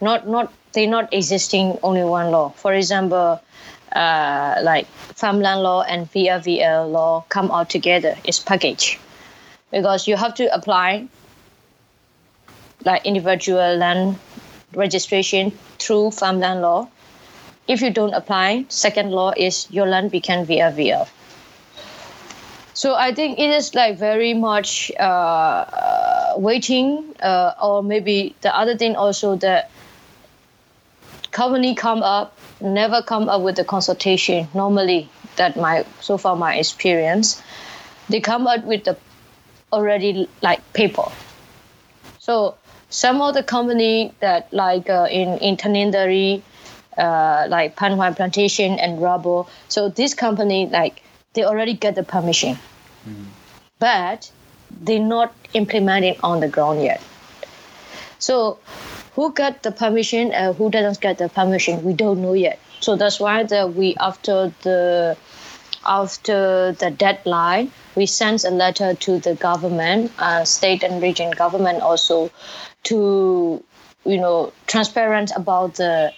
[SPEAKER 11] not not they're not existing only one law. For example, uh, like farmland law and VRVL law come out together. It's package because you have to apply like individual land registration through farmland law. If you don't apply, second law is your land become VRVL. So I think it is like very much uh, waiting, uh, or maybe the other thing also that company come up never come up with the consultation. Normally that my so far my experience they come up with the already like paper. So some of the company that like uh, in in Tanindari, uh, like Panhuan plantation and rubber so this company like they already get the permission. Mm. but they're not implementing on the ground yet. So who got the permission and who doesn't get the permission we don't know yet so that's why that we after the after the deadline we sent a letter to the government uh, state and region government also to you know transparent about the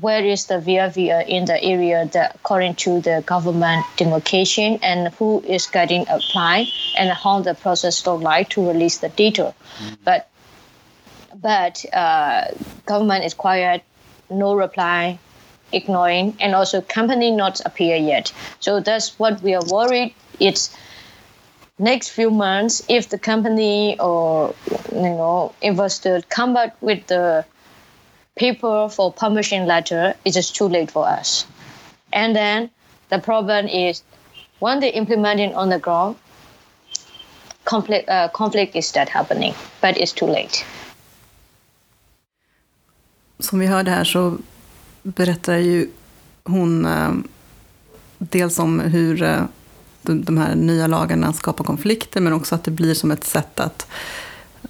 [SPEAKER 11] where is the VRVR in the area that according to the government demarcation and who is getting applied and how the process look like to release the data. Mm-hmm. But but uh, government is quiet, no reply, ignoring, and also company not appear yet. So that's what we are worried. It's next few months if the company or you know investor come back with the paper for permission letter, it's too late for us. And then the problem is when they implement it on the ground, conflict uh, conflict is that happening, but it's too late.
[SPEAKER 9] Som vi hörde här så berättar ju hon eh, dels om hur eh, de här nya lagarna skapar konflikter men också att det blir som ett sätt att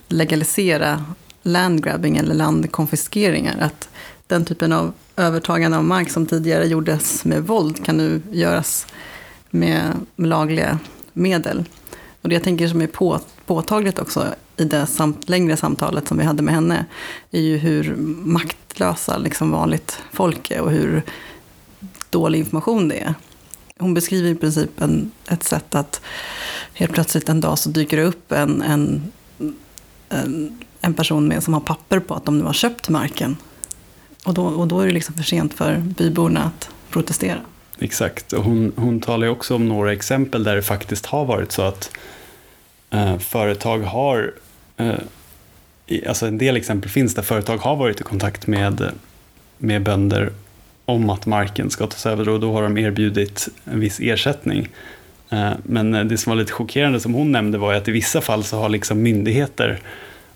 [SPEAKER 9] legalisera landgrabbing eller landkonfiskeringar. Att den typen av övertagande av mark som tidigare gjordes med våld kan nu göras med lagliga medel. Och det jag tänker som är på, påtagligt också i det samt, längre samtalet som vi hade med henne, är ju hur maktlösa liksom vanligt folk är och hur dålig information det är. Hon beskriver i princip en, ett sätt att helt plötsligt en dag så dyker det upp en, en, en, en person med, som har papper på att de nu har köpt marken. Och då, och då är det liksom för sent för byborna att protestera.
[SPEAKER 8] Exakt, och hon, hon talar ju också om några exempel där det faktiskt har varit så att eh, företag har alltså en del exempel finns där företag har varit i kontakt med, med bönder om att marken ska tas över och då har de erbjudit en viss ersättning. Eh, men det som var lite chockerande som hon nämnde var att i vissa fall så har liksom myndigheter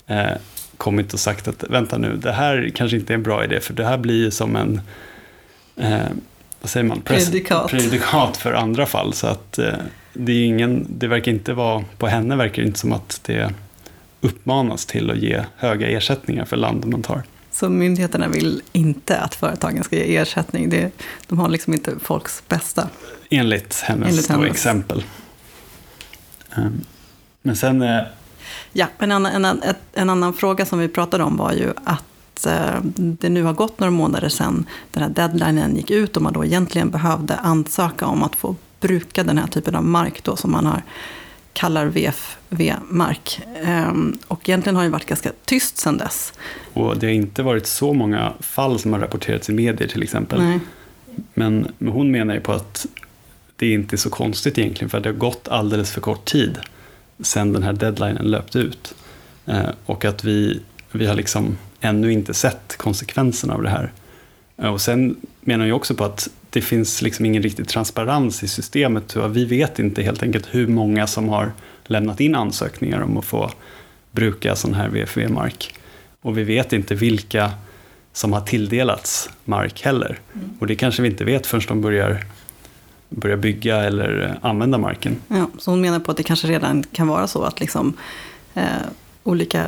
[SPEAKER 8] eh, kommit och sagt att vänta nu, det här kanske inte är en bra idé för det här blir ju som en eh, vad säger man?
[SPEAKER 9] Predikat.
[SPEAKER 8] Predikat för andra fall. Så att eh, det, är ingen, det verkar inte vara, på henne verkar det inte som att det uppmanas till att ge höga ersättningar för land man tar.
[SPEAKER 9] Så myndigheterna vill inte att företagen ska ge ersättning? Det, de har liksom inte folks bästa?
[SPEAKER 8] Enligt hennes, Enligt hennes. exempel. Um, men sen... Eh,
[SPEAKER 9] ja, en annan, en, en annan fråga som vi pratade om var ju att eh, det nu har gått några månader sedan den här deadlinen gick ut och man då egentligen behövde ansöka om att få bruka den här typen av mark då som man har kallar VFV-mark. Ehm, och egentligen har det varit ganska tyst sedan dess.
[SPEAKER 8] Och det har inte varit så många fall som har rapporterats i medier till exempel. Nej. Men, hon menar ju på att det inte är så konstigt egentligen för det har gått alldeles för kort tid sedan den här deadlinen löpte ut. Eh, och att vi, vi har liksom ännu inte sett konsekvenserna av det här. Och sen menar jag också på att det finns liksom ingen riktig transparens i systemet. Vi vet inte helt enkelt hur många som har lämnat in ansökningar om att få bruka sån här VFV-mark. Och vi vet inte vilka som har tilldelats mark heller. Mm. Och det kanske vi inte vet förrän de börjar, börjar bygga eller använda marken.
[SPEAKER 9] Ja, så hon menar på att det kanske redan kan vara så att liksom, eh, olika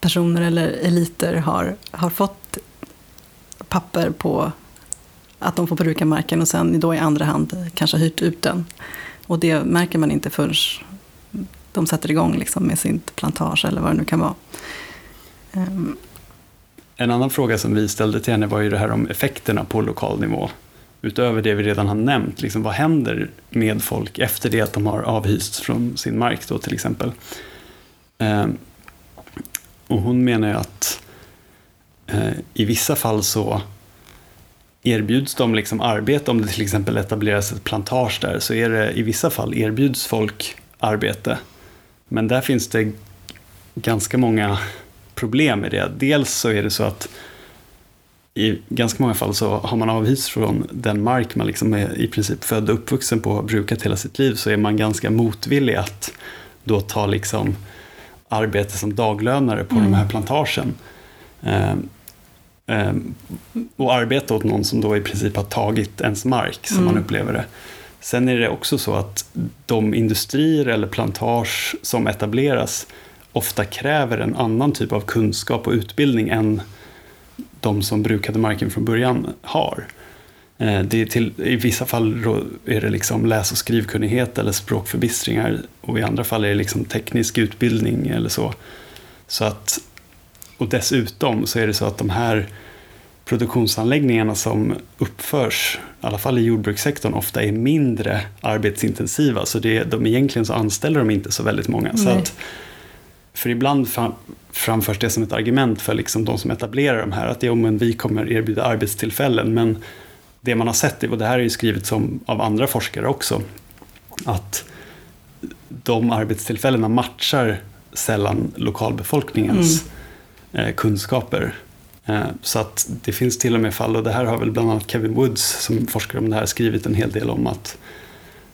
[SPEAKER 9] personer eller eliter har, har fått papper på att de får bruka marken och sen då i andra hand kanske hyrt ut den. Och det märker man inte förrän de sätter igång liksom med sitt plantage eller vad det nu kan vara. Ehm.
[SPEAKER 8] En annan fråga som vi ställde till henne var ju det här om effekterna på lokal nivå. Utöver det vi redan har nämnt, liksom, vad händer med folk efter det att de har avhysts från sin mark då till exempel? Ehm. Och hon menar ju att eh, i vissa fall så erbjuds de liksom arbete, om det till exempel etableras ett plantage där, så är det i vissa fall erbjuds folk arbete. Men där finns det ganska många problem med det. Dels så är det så att i ganska många fall så har man avhysts från den mark man liksom är i princip född och uppvuxen på och brukat hela sitt liv så är man ganska motvillig att då ta liksom arbete som daglönare på mm. de här plantagen. Eh, Ehm, och arbeta åt någon som då i princip har tagit ens mark, som mm. man upplever det. Sen är det också så att de industrier eller plantage som etableras ofta kräver en annan typ av kunskap och utbildning än de som brukade marken från början har. Ehm, det är till, I vissa fall är det liksom läs och skrivkunnighet eller språkförbistringar och i andra fall är det liksom teknisk utbildning eller så. Så att och dessutom så är det så att de här produktionsanläggningarna som uppförs, i alla fall i jordbrukssektorn, ofta är mindre arbetsintensiva. Så det, de, egentligen så anställer de inte så väldigt många. Så att, för ibland framförs det som ett argument för liksom de som etablerar de här, att ja, men vi kommer erbjuda arbetstillfällen. Men det man har sett, och det här är ju skrivet som, av andra forskare också, att de arbetstillfällena matchar sällan lokalbefolkningens mm Eh, kunskaper. Eh, så att det finns till och med fall, och det här har väl bland annat Kevin Woods som forskar om det här skrivit en hel del om att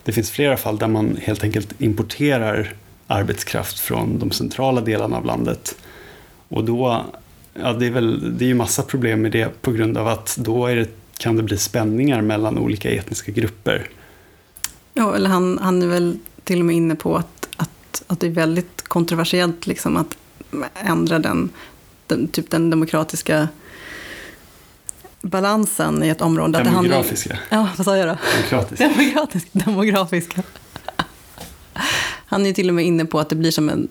[SPEAKER 8] det finns flera fall där man helt enkelt importerar arbetskraft från de centrala delarna av landet. Och då, ja det är väl, det är ju massa problem med det på grund av att då är det, kan det bli spänningar mellan olika etniska grupper.
[SPEAKER 9] Ja, eller han, han är väl till och med inne på att, att, att det är väldigt kontroversiellt liksom att ändra den den, typ den demokratiska balansen i ett område.
[SPEAKER 8] Demografiska?
[SPEAKER 9] Handlar, ja, vad sa jag då?
[SPEAKER 8] Demokratiska.
[SPEAKER 9] Demokratisk, demografiska. Han är till och med inne på att det blir som en,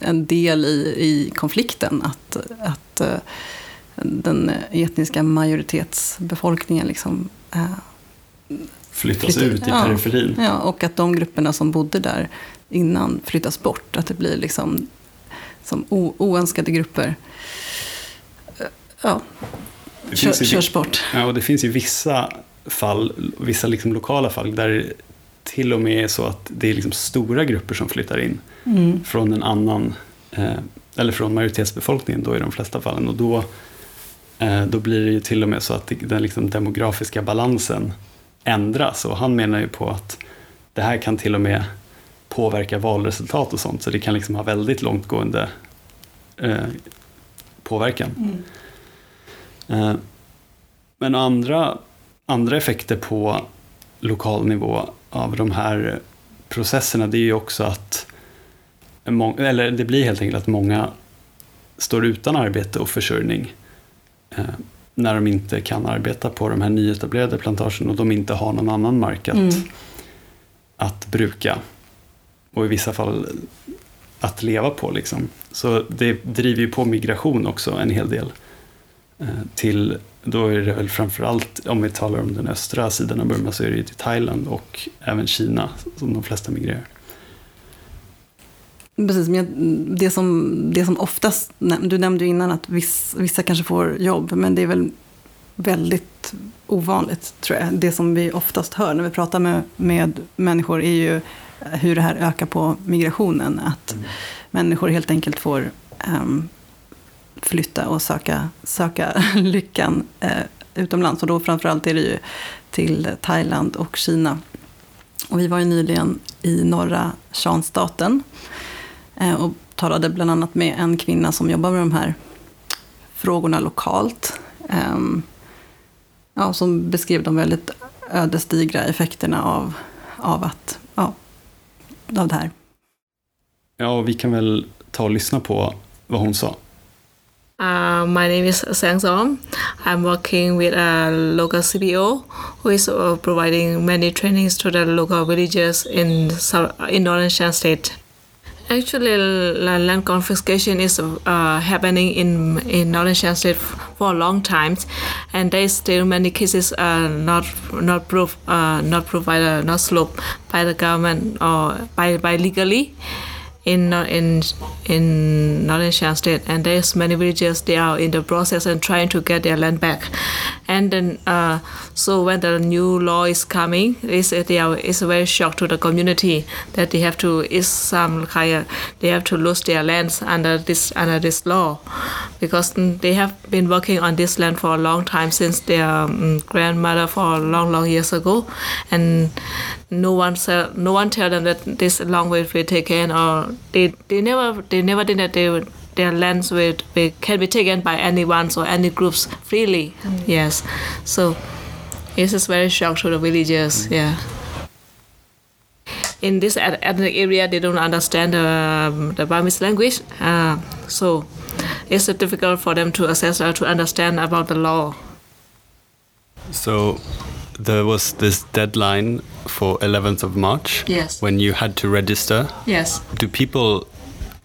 [SPEAKER 9] en del i, i konflikten. Att, att uh, den etniska majoritetsbefolkningen liksom, uh,
[SPEAKER 8] flyttas flyttar, ut i ja, periferin.
[SPEAKER 9] Ja, och att de grupperna som bodde där innan flyttas bort. Att det blir liksom som oönskade grupper ja, kör, körs bort.
[SPEAKER 8] Ja, och det finns ju vissa fall, vissa liksom lokala fall där till och med är så att det är liksom stora grupper som flyttar in mm. från en annan, eh, eller från majoritetsbefolkningen då i de flesta fallen. Och då, eh, då blir det ju till och med så att den liksom demografiska balansen ändras. Och han menar ju på att det här kan till och med påverka valresultat och sånt. Så det kan liksom ha väldigt långtgående eh, påverkan. Mm. Eh, men andra, andra effekter på lokal nivå av de här processerna det är ju också att eller det blir helt enkelt att många står utan arbete och försörjning eh, när de inte kan arbeta på de här nyetablerade plantagen och de inte har någon annan mark att, mm. att bruka. Och i vissa fall att leva på. Liksom. Så det driver ju på migration också en hel del. Eh, till, då är det väl framförallt, om vi talar om den östra sidan av Burma, så är det ju till Thailand och även Kina som de flesta migrerar.
[SPEAKER 9] Precis, men det som, det som oftast, du nämnde ju innan att viss, vissa kanske får jobb, men det är väl väldigt ovanligt tror jag. Det som vi oftast hör när vi pratar med, med människor är ju hur det här ökar på migrationen. Att mm. människor helt enkelt får um, flytta och söka, söka lyckan uh, utomlands. Och då framförallt är det ju till Thailand och Kina. Och vi var ju nyligen i norra Shanstaten uh, och talade bland annat med en kvinna som jobbar med de här frågorna lokalt. Um, ja, som beskrev de väldigt ödesdigra effekterna av, av att av det här.
[SPEAKER 8] Ja, vi kan väl ta och lyssna på vad hon sa.
[SPEAKER 12] Uh, my name is Sang Som. I'm working with a local CBO who is uh, providing many trainings to the local villagers in, in Northern Shan State. Actually, land confiscation is uh, happening in in Northern Shan State for a long time, and there's still many cases uh, not not proof uh, not provided not solved by the government or by by legally in in in northern Shan state, and there's many villages they are in the process and trying to get their land back, and then uh, so when the new law is coming, it's they are it's a very shock to the community that they have to is some kind of, they have to lose their lands under this under this law, because they have been working on this land for a long time since their um, grandmother for long long years ago, and no one tell, no one tell them that this long will be taken or they they never they never think that they their lands will be, can be taken by anyone or any groups freely. Mm. Yes, so this is very shock to the villagers. Mm. Yeah. In this ethnic area, they don't understand um, the Burmese language, uh, so it's difficult for them to assess or to understand about the law.
[SPEAKER 8] So there was this deadline for 11th of March.
[SPEAKER 12] Yes.
[SPEAKER 8] When you had to register.
[SPEAKER 12] Yes.
[SPEAKER 8] Do people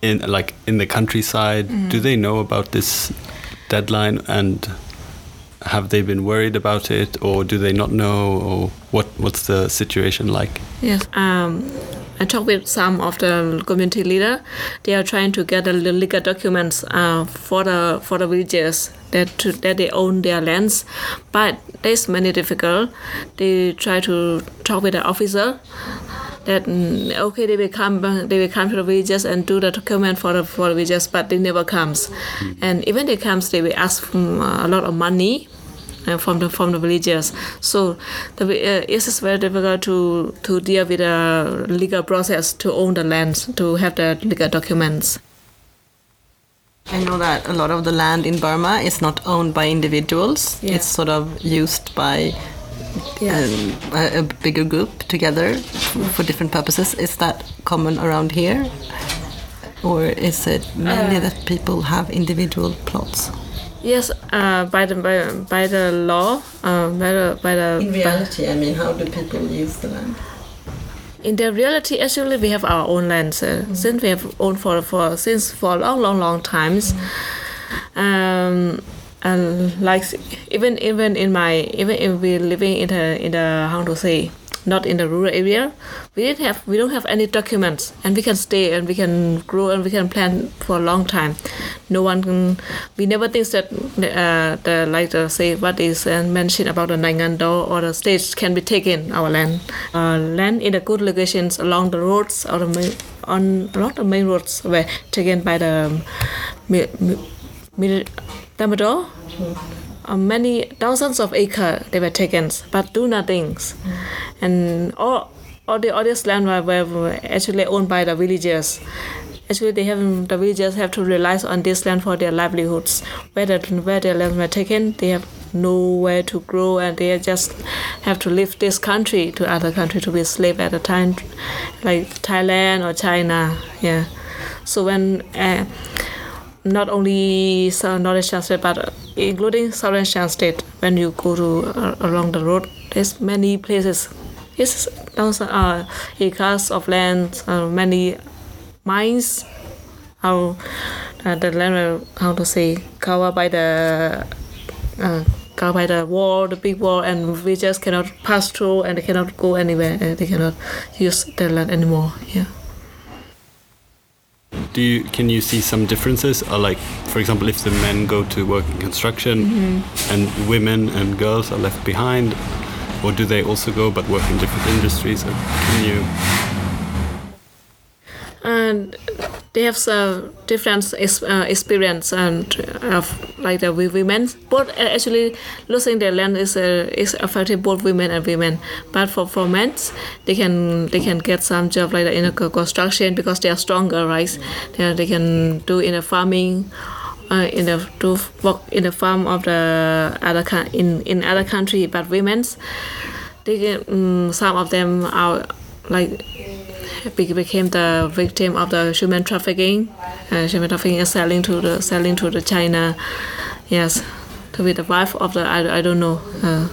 [SPEAKER 8] in like in the countryside mm. do they know about this deadline and have they been worried about it or do they not know or what what's the situation like?
[SPEAKER 12] Yes. Um, I talked with some of the community leader. They are trying to get the legal documents uh, for the for the villagers that to, that they own their lands, but there's many difficult. They try to talk with the officer that mm, okay they will come they will come to the villages and do the document for the for the villages, but they never comes, mm. and even they comes they will ask for a lot of money uh, from the from the villagers. So the, uh, it is very difficult to to deal with the legal process to own the lands to have the legal documents.
[SPEAKER 9] I know that a lot of the land in Burma is not owned by individuals. Yeah. It's sort of used by yeah. um, a, a, bigger group together for different purposes. Is that common around here? Or is it mainly uh, that people have individual plots?
[SPEAKER 12] Yes, uh, by the by, by the law, uh, by the by the.
[SPEAKER 9] In reality, I mean, how do people use the land?
[SPEAKER 12] In the reality, actually, we have our own land uh, mm. since we have owned for for since for a long, long, long times. Mm. Um, and like even even in my even if we're living in the in the how to say not in the rural area, we didn't have we don't have any documents, and we can stay and we can grow and we can plan for a long time. No one can. We never think that uh, the like uh, say what is uh, mentioned about the Naingando or the states can be taken our land. Uh, land in the good locations along the roads or the on along the main roads were taken by the um, mi- mi-. Uh, many thousands of acres they were taken, but do nothing. And all all the all this land were, were actually owned by the villagers. Actually, they have the villagers have to rely on this land for their livelihoods. Where the, where their land were taken, they have nowhere to grow, and they just have to leave this country to other country to be slave at a time, like Thailand or China. Yeah. So when uh, not only Southern Northern Shan State, but including Southern Shan State, when you go to uh, along the road, there's many places. It's those uh, acres of land, uh, many mines. How uh, the land, how to say, covered by the uh, covered by the wall, the big wall, and we just cannot pass through, and they cannot go anywhere. And they cannot use the land anymore. Yeah.
[SPEAKER 8] Do you can you see some differences? Or like, for example, if the men go to work in construction
[SPEAKER 12] Mhm.
[SPEAKER 8] and women and girls are left behind, or do they also go but work in different industries? Or can you?
[SPEAKER 12] and they have some different ex- uh, experience and of like the women. Uh, actually losing their land is uh, is affecting both women and women. But for for men they can they can get some job like in a construction because they are stronger right? They, they can do in a farming uh, in the do work in the farm of the other in in other country. But women's they um, some of them are like became the victim of the human trafficking. Uh, human trafficking is selling to the selling to the China. Yes, to be the wife of the I, I don't know. Uh,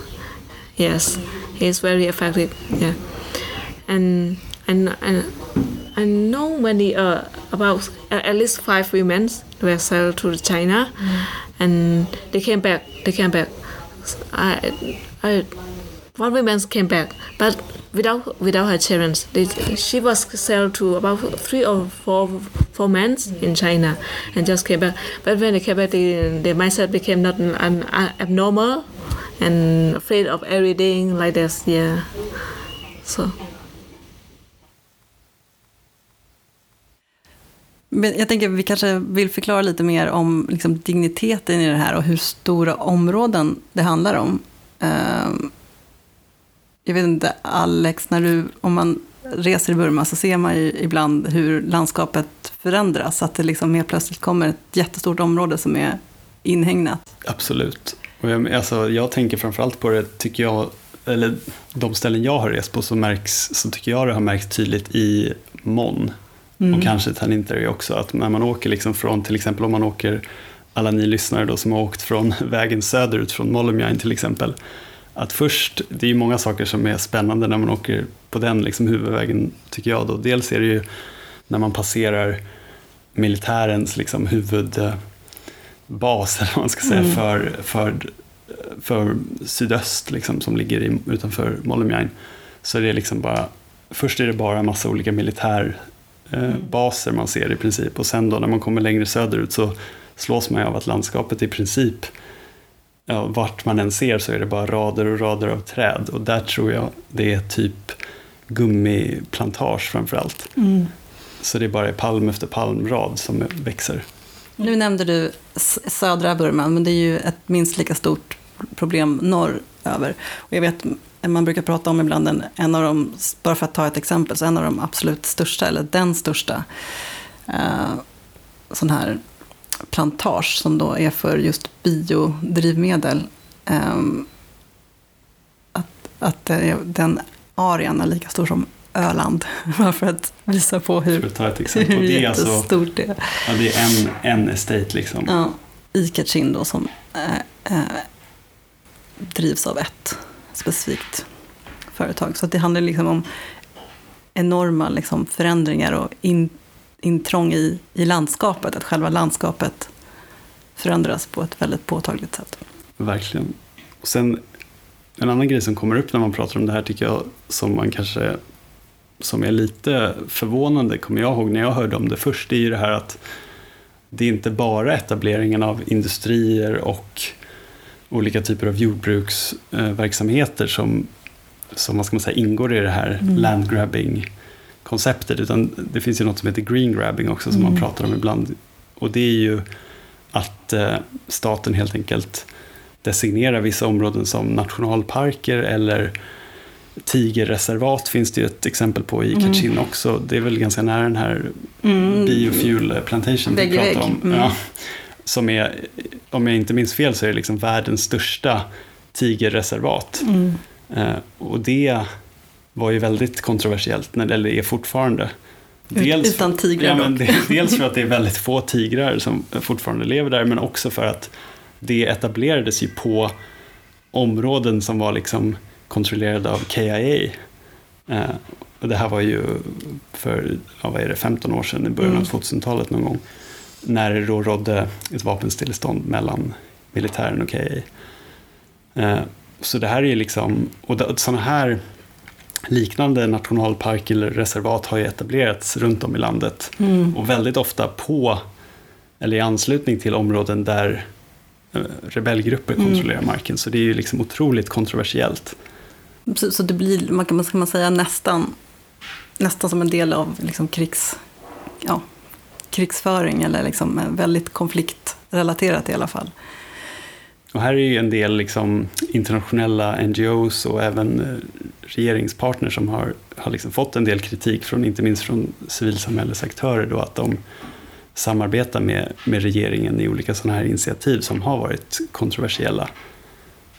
[SPEAKER 12] yes, he's very affected. Yeah, and and and I know many uh about at least five women were sold to the China, and they came back. They came back. I I one woman came back, but without without her children. They, she was sold to about three or four four men in China, and just came back. But when they came back, the the mindset became not an, an abnormal and afraid of everything like this. Yeah, so.
[SPEAKER 9] Men jag tänker att vi kanske vill förklara lite mer om liksom, digniteten i det här och hur stora områden det handlar om. Um, jag vet inte, Alex, när du, om man reser i Burma så ser man ju ibland hur landskapet förändras. Att det liksom helt plötsligt kommer ett jättestort område som är inhägnat.
[SPEAKER 8] Absolut. Och jag, alltså, jag tänker framförallt på det, tycker jag, eller de ställen jag har rest på så, märks, så tycker jag det har märkts tydligt i Mon.
[SPEAKER 9] Mm.
[SPEAKER 8] Och kanske Taninteri också, att när man åker liksom från, till exempel om man åker, alla ni lyssnare då som har åkt från vägen söderut från Mollomjain till exempel, att först, det är ju många saker som är spännande när man åker på den liksom huvudvägen tycker jag då. Dels är det ju när man passerar militärens liksom huvudbas, eller vad man ska säga,
[SPEAKER 13] Mm.
[SPEAKER 8] för, för, för sydöst liksom, som ligger i, utanför Mollomjain. Så är det liksom bara, först är det bara en massa olika militärbaser man ser i princip och sen då när man kommer längre söderut så slås man ju av att landskapet i princip ja, vart man än ser så är det bara rader och rader av träd och där tror jag det är typ gummiplantage framför allt.
[SPEAKER 9] Mm.
[SPEAKER 8] Så det är bara palm efter palmrad som växer.
[SPEAKER 9] Nu nämnde du södra Burma, men det är ju ett minst lika stort problem norröver. Och jag vet, man brukar prata om ibland en, en av de, bara för att ta ett exempel, så en av de absolut största, eller den största, eh, sån här plantage som då är för just biodrivmedel. Eh, att att eh, den arean är lika stor som Öland, bara för att visa på hur,
[SPEAKER 8] att ta ett exempel.
[SPEAKER 9] hur
[SPEAKER 8] det är alltså-
[SPEAKER 9] jättestort det är.
[SPEAKER 8] Ja, det är en, en estate liksom.
[SPEAKER 9] Ja, i Kachin då som eh, eh, drivs av ett specifikt företag. Så det handlar liksom om enorma liksom förändringar och in, intrång i, i landskapet. Att själva landskapet förändras på ett väldigt påtagligt sätt.
[SPEAKER 8] Verkligen. Och sen en annan grej som kommer upp när man pratar om det här tycker jag som man kanske som är lite förvånande, kommer jag ihåg när jag hörde om det först, det är ju det här att det är inte bara etableringen av industrier och olika typer av jordbruksverksamheter som, som vad ska man säga, ingår i det här mm. Landgrabbing-konceptet, utan det finns ju något som heter green grabbing också som mm. man pratar om ibland. Och det är ju att eh, staten helt enkelt designerar vissa områden som nationalparker eller tigerreservat finns det ju ett exempel på i Kachin mm. också. Det är väl ganska nära den här mm. biofuel plantation vi pratar om. Mm. Ja, som är, om jag inte minns fel så är det liksom världens största tigerreservat. Mm. Eh, och det var ju väldigt kontroversiellt, det är fortfarande.
[SPEAKER 9] Dels Utan tigrar ja,
[SPEAKER 8] men Dels för att det är väldigt få tigrar som fortfarande lever där, men också för att det etablerades ju på områden som var liksom kontrollerade av KIA. Eh, och det här var ju för ja, vad är det, 15 år sedan, i början av 2000-talet mm. någon gång. När det då rådde ett vapenstillestånd mellan militären och KIA. Eh, så det här är liksom, och sådana här liknande nationalparker eller reservat har ju etablerats runt om i landet. Mm. Och väldigt ofta på, eller i anslutning till områden där eh, rebellgrupper mm. kontrollerar mm. marken. Så det är ju liksom otroligt kontroversiellt.
[SPEAKER 9] Så, så det blir, man kan, man säga, nästan, nästan som en del av liksom krigs, ja, krigsföring eller liksom väldigt konfliktrelaterat i alla fall.
[SPEAKER 8] Och här är ju en del liksom internationella NGOs och även eh, regeringspartners som har, har liksom fått en del kritik, från, inte minst från civilsamhällesaktörer, då, att de samarbetar med, med regeringen i olika sådana här initiativ som har varit kontroversiella.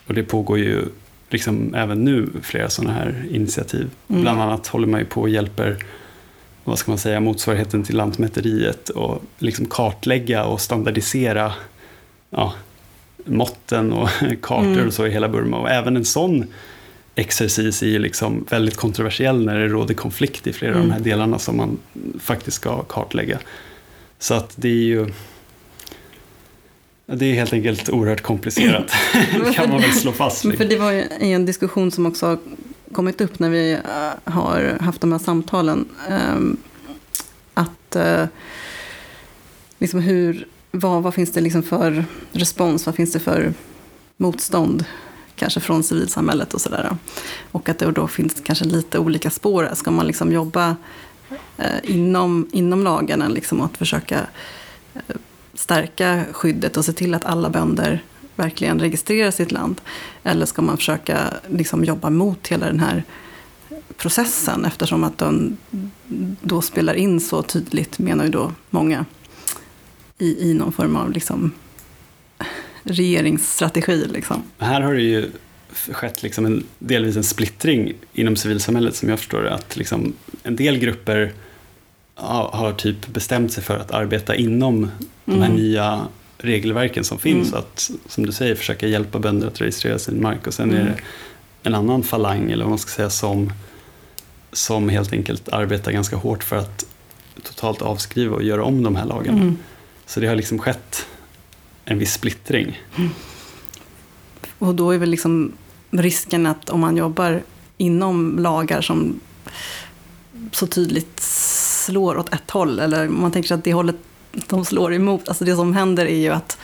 [SPEAKER 8] Och det pågår ju liksom även nu flera sådana här initiativ. Mm. Bland annat håller man ju på och hjälper vad ska man säga, motsvarigheten till Lantmäteriet och liksom kartlägga och standardisera ja, måtten och kartor mm. och så i hela Burma. Och även en sån exercis är ju liksom väldigt kontroversiell när det råder konflikt i flera mm. av de här mm. delarna som man faktiskt ska kartlägga. Så att det är ju det är helt enkelt oerhört komplicerat, kan man väl slå fast.
[SPEAKER 9] För det var ju en diskussion som också har kommit upp när vi äh, har haft de här samtalen. Ähm, att äh, liksom hur, vad, vad finns det liksom för respons, vad finns det för motstånd kanske från civilsamhället och sådär. Och att det då finns kanske lite olika spår. Ska man liksom jobba eh, inom, inom lagarna liksom, och att försöka eh, stärka skyddet och se till att alla bönder verkligen registrerar sitt land? Eller ska man försöka liksom, jobba mot hela den här processen eftersom att den då spelar in så tydligt, menar ju då många, i, i någon form av liksom, regeringsstrategi. Liksom.
[SPEAKER 8] Här har det ju skett liksom en, delvis en splittring inom civilsamhället som jag förstår det. Att liksom en del grupper har typ bestämt sig för att arbeta inom mm. de här mm. nya regelverken som finns. Mm. Att, som du säger, försöka hjälpa bönder att registrera sin mark. Och sen mm. är det en annan falang, eller vad man ska säga, som, som helt enkelt arbetar ganska hårt för att totalt avskriva och göra om de här lagarna. Mm. Så det har liksom skett en viss splittring. Mm.
[SPEAKER 9] Och då är väl liksom risken att om man jobbar inom lagar som så tydligt slår åt ett håll, eller man tänker sig att det hållet de slår emot, alltså det som händer är ju att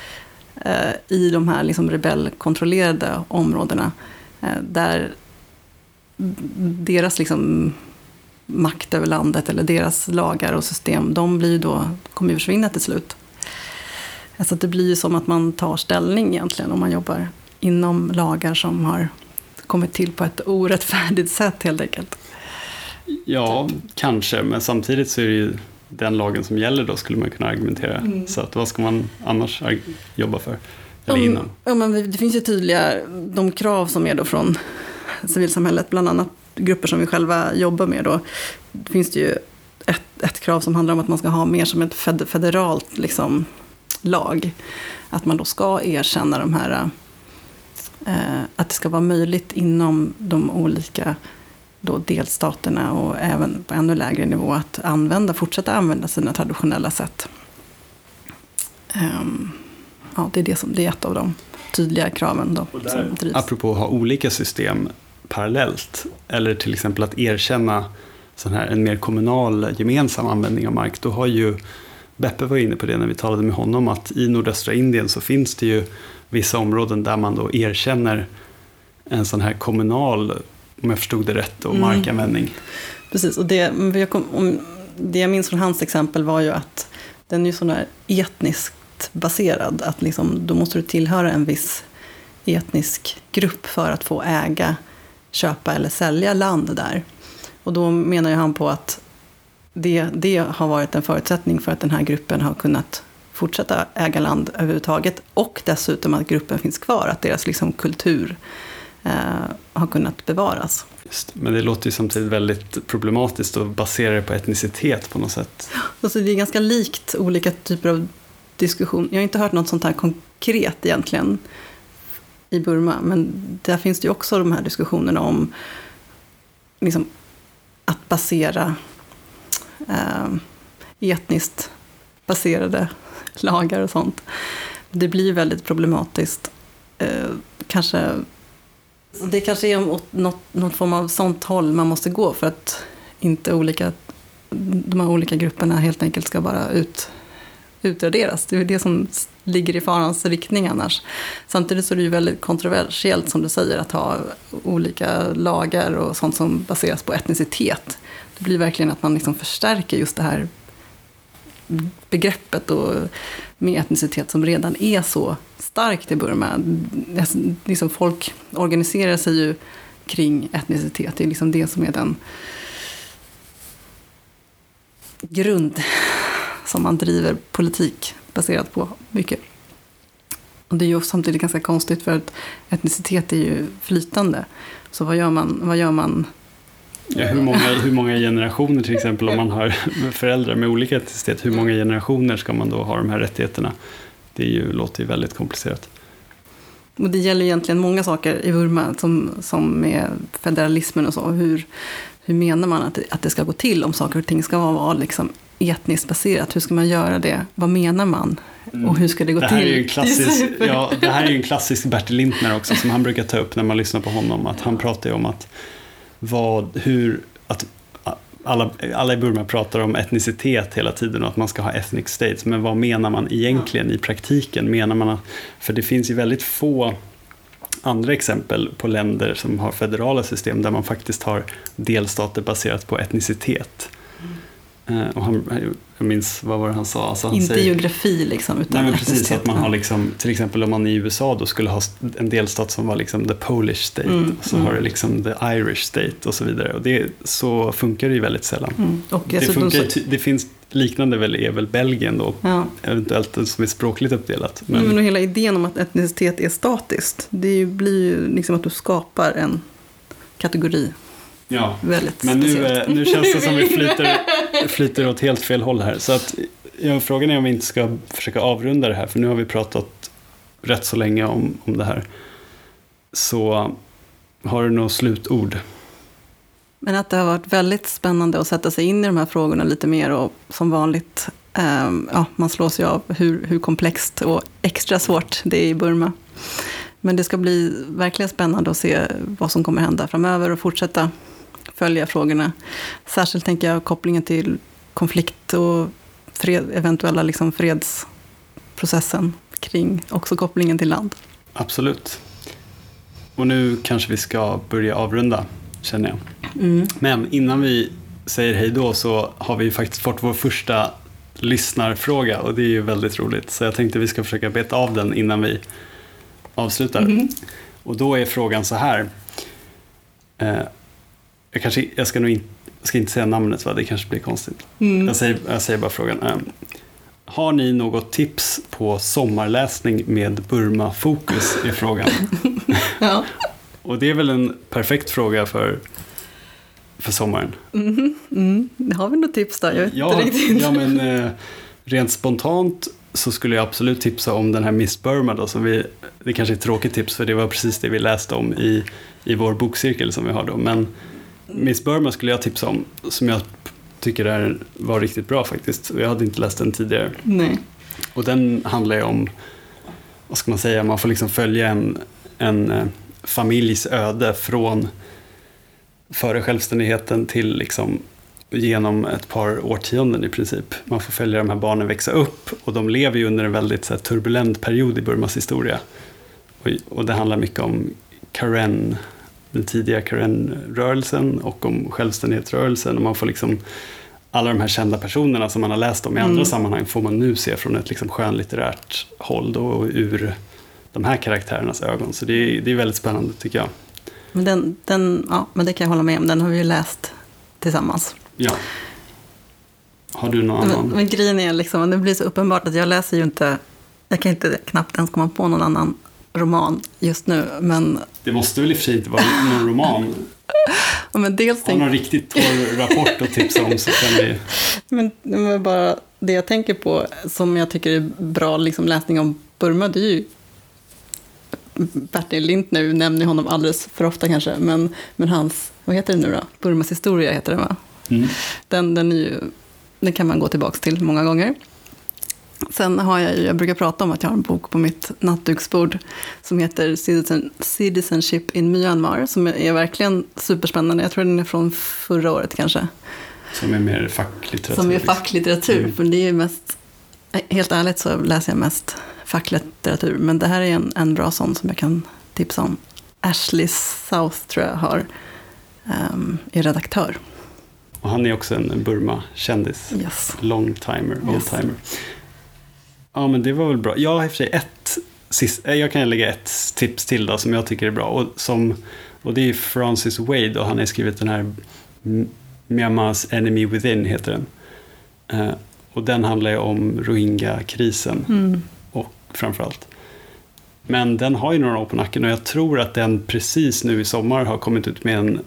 [SPEAKER 9] eh, i de här liksom rebellkontrollerade områdena, eh, där deras liksom makt över landet eller deras lagar och system, de blir då, kommer ju försvinna till slut. Alltså det blir ju som att man tar ställning egentligen om man jobbar inom lagar som har kommit till på ett orättfärdigt sätt helt enkelt.
[SPEAKER 8] Ja, kanske, men samtidigt så är det ju den lagen som gäller då skulle man kunna argumentera. Mm. Så att, vad ska man annars jobba för? Eller
[SPEAKER 9] innan? Ja, men det finns ju tydliga de krav som är då från civilsamhället, bland annat grupper som vi själva jobbar med. Då finns det ju ett, ett krav som handlar om att man ska ha mer som ett federalt liksom, lag. Att man då ska erkänna de här, eh, att det ska vara möjligt inom de olika då delstaterna och även på ännu lägre nivå att använda, fortsätta använda sina traditionella sätt. Um, ja, det är, det, som, det är ett av dem. tydliga kraven då,
[SPEAKER 8] där,
[SPEAKER 9] som drivs.
[SPEAKER 8] apropå att ha olika system parallellt, eller till exempel att erkänna sån här, en mer kommunal gemensam användning av mark, då har ju Beppe var inne på det när vi talade med honom, att i nordöstra Indien så finns det ju vissa områden där man då erkänner en sån här kommunal, om jag förstod det rätt, och
[SPEAKER 9] Mm.
[SPEAKER 8] markanvändning.
[SPEAKER 9] Precis, och det, jag kom, om, det jag minns från hans exempel var ju att den är ju sån här etniskt baserad. Att liksom, då måste du tillhöra en viss etnisk grupp för att få äga, köpa eller sälja land där. Och då menar ju han på att det, det har varit en förutsättning för att den här gruppen har kunnat fortsätta äga land överhuvudtaget. Och dessutom att gruppen finns kvar, att deras liksom kultur eh, har kunnat bevaras.
[SPEAKER 8] Just, men det låter ju samtidigt väldigt problematiskt att basera det på etnicitet på något sätt.
[SPEAKER 9] Alltså det är ganska likt olika typer av diskussion. Jag har inte hört något sånt här konkret egentligen i Burma. Men där finns det ju också de här diskussionerna om liksom, att basera eh, etniskt baserade lagar och sånt. Det blir väldigt problematiskt. Eh, kanske, det kanske är åt något, något form av sånt håll man måste gå för att inte olika, de här olika grupperna helt enkelt ska bara ut, utraderas. Det är det som ligger i farans riktning annars. Samtidigt så är det ju väldigt kontroversiellt som du säger att ha olika lagar och sånt som baseras på etnicitet. Det blir verkligen att man liksom förstärker just det här begreppet och med etnicitet som redan är så starkt i Burma. Alltså, liksom folk organiserar sig ju kring etnicitet. Det är liksom det som är den grund som man driver politik baserat på mycket. Och det är ju samtidigt ganska konstigt för att etnicitet är ju flytande. Så vad gör man? Vad gör man
[SPEAKER 8] Ja, hur, många, hur många generationer till exempel om man har föräldrar med olika etnicitet, hur många generationer ska man då ha de här rättigheterna? Det är ju, låter ju väldigt komplicerat.
[SPEAKER 9] Och det gäller egentligen många saker i Burma som, som med federalismen och så. Hur, hur menar man att det, att det ska gå till om saker och ting ska vara liksom etniskt baserat? Hur ska man göra det? Vad menar man? Och hur ska det gå
[SPEAKER 8] det här
[SPEAKER 9] till?
[SPEAKER 8] Är ju en klassisk, ja, det här är ju en klassisk Bertil Lintner också som han brukar ta upp när man lyssnar på honom. Att han pratar ju om att vad, hur, att alla, alla i Burma pratar om etnicitet hela tiden och att man ska ha ethnic states. Men vad menar man egentligen i praktiken? Menar man att, för det finns ju väldigt få andra exempel på länder som har federala system där man faktiskt har delstater baserat på etnicitet. Mm. Och han, jag minns, vad var det han sa? Alltså han
[SPEAKER 9] Inte
[SPEAKER 8] säger,
[SPEAKER 9] geografi liksom, utan
[SPEAKER 8] nej, men precis, att man har liksom, till exempel om man i USA då skulle ha en delstat som var liksom the Polish state,
[SPEAKER 9] Mm,
[SPEAKER 8] och så
[SPEAKER 9] mm.
[SPEAKER 8] har du liksom the Irish state och så vidare. Och det, så funkar det ju väldigt sällan.
[SPEAKER 9] Mm. Och
[SPEAKER 8] Det,
[SPEAKER 9] alltså,
[SPEAKER 8] funkar, ty- det finns liknande väl, är väl Belgien då,
[SPEAKER 9] ja.
[SPEAKER 8] eventuellt som är språkligt uppdelat.
[SPEAKER 9] Men,
[SPEAKER 8] Men,
[SPEAKER 9] men hela idén om att etnicitet är statiskt, det blir ju liksom att du skapar en kategori.
[SPEAKER 8] Ja.
[SPEAKER 9] Väldigt
[SPEAKER 8] Men nu,
[SPEAKER 9] speciellt.
[SPEAKER 8] eh, nu känns det som vi flyter, flyter åt helt fel håll här. Så att, ja, frågan är om vi inte ska försöka avrunda det här, för nu har vi pratat rätt så länge om, om det här. Så har du något slutord?
[SPEAKER 9] Men att det har varit väldigt spännande att sätta sig in i de här frågorna lite mer och som vanligt, ehm, ja, man slås ju av hur, hur komplext och extra svårt det är i Burma. Men det ska bli verkligen spännande att se vad som kommer hända framöver och fortsätta följa frågorna. Särskilt tänker jag kopplingen till konflikt och fred, eventuella liksom fredsprocessen kring också kopplingen till land.
[SPEAKER 8] Absolut. Och nu kanske vi ska börja avrunda, känner jag.
[SPEAKER 9] Mm.
[SPEAKER 8] Men innan vi säger hej då så har vi faktiskt fått vår första lyssnarfråga och det är ju väldigt roligt. Så jag tänkte vi ska försöka beta av den innan vi avslutar.
[SPEAKER 9] Mhm.
[SPEAKER 8] Och då är frågan så här. Jag, kanske, jag ska nog in, ska inte säga namnet, va? det kanske blir konstigt.
[SPEAKER 9] Mm.
[SPEAKER 8] Jag, säger, jag säger bara frågan. Eh, har ni något tips på sommarläsning med Burma-fokus? är frågan.
[SPEAKER 9] Ja.
[SPEAKER 8] Och det är väl en perfekt fråga för, för sommaren.
[SPEAKER 9] Mhm. Mm. Har vi något tips där? Jag vet
[SPEAKER 8] Ja,
[SPEAKER 9] inte riktigt.
[SPEAKER 8] ja men eh, rent spontant så skulle jag absolut tipsa om den här Miss Burma då, som vi, det kanske är ett tråkigt tips för det var precis det vi läste om i, i vår bokcirkel som vi har då. Men Miss Burma skulle jag tipsa om, som jag tycker är, var riktigt bra faktiskt. Jag hade inte läst den tidigare.
[SPEAKER 9] Nej.
[SPEAKER 8] Och den handlar ju om vad ska man säga, man får liksom följa en, en eh, familjs öde från före självständigheten till liksom genom ett par årtionden i princip. Man får följa de här barnen växa upp och de lever ju under en väldigt så här, turbulent period i Burmas historia. Och, och det handlar mycket om Karen, den tidiga Karen-rörelsen och om självständighetsrörelsen. Och man får liksom alla de här kända personerna som man har läst om i andra
[SPEAKER 9] Mm.
[SPEAKER 8] sammanhang får man nu se från ett liksom skönlitterärt håll då, och ur de här karaktärernas ögon. Så det är, det är väldigt spännande tycker jag.
[SPEAKER 9] Men, den, den, ja, men det kan jag hålla med om, den har vi ju läst tillsammans.
[SPEAKER 8] Ja. Har du någon
[SPEAKER 9] Men,
[SPEAKER 8] annan?
[SPEAKER 9] men grejen är liksom, det blir så uppenbart att jag läser ju inte, jag kan inte knappt ens komma på någon annan roman just nu. Men,
[SPEAKER 8] Det måste väl i och för sig inte vara någon roman.
[SPEAKER 9] ja, men dels
[SPEAKER 8] Har någon riktigt torr rapport att tipsa om så kan vi...
[SPEAKER 9] men, men bara det jag tänker på som jag tycker är bra liksom, läsning om Burma, det är ju Bertil Lint nu nämner honom alldeles för ofta kanske, men, men hans, vad heter det nu då? Burmas historia heter den va?
[SPEAKER 8] Mm.
[SPEAKER 9] Den, den, ju, den kan man gå tillbaka till många gånger. Sen har jag ju, jag brukar prata om att jag har en bok på mitt nattduksbord som heter Citizen, Citizenship in Myanmar, som är, verkligen superspännande. Jag tror den är från förra året kanske.
[SPEAKER 8] Som är mer facklitteratur.
[SPEAKER 9] Som är
[SPEAKER 8] liksom.
[SPEAKER 9] facklitteratur,
[SPEAKER 8] Mm.
[SPEAKER 9] för det är ju mest, helt ärligt så läser jag mest facklitteratur. Men det här är en, en bra sån som jag kan tipsa om. Ashley South tror jag har, um, är redaktör.
[SPEAKER 8] Och han är också en Burma-kändis.
[SPEAKER 9] Yes.
[SPEAKER 8] Long-timer,
[SPEAKER 9] Yes.
[SPEAKER 8] Ja, men det var väl bra. Jag har i och för sig ett, sist, eh, jag kan lägga ett tips till då, som jag tycker är bra. Och, som, och det är Francis Wade och han har skrivit den här Myanmar's Enemy Within, heter den. Eh, och den handlar ju om Rohingya-krisen,
[SPEAKER 9] Mm.
[SPEAKER 8] och framförallt. Men den har ju några år på nacken och jag tror att den precis nu i sommar har kommit ut med en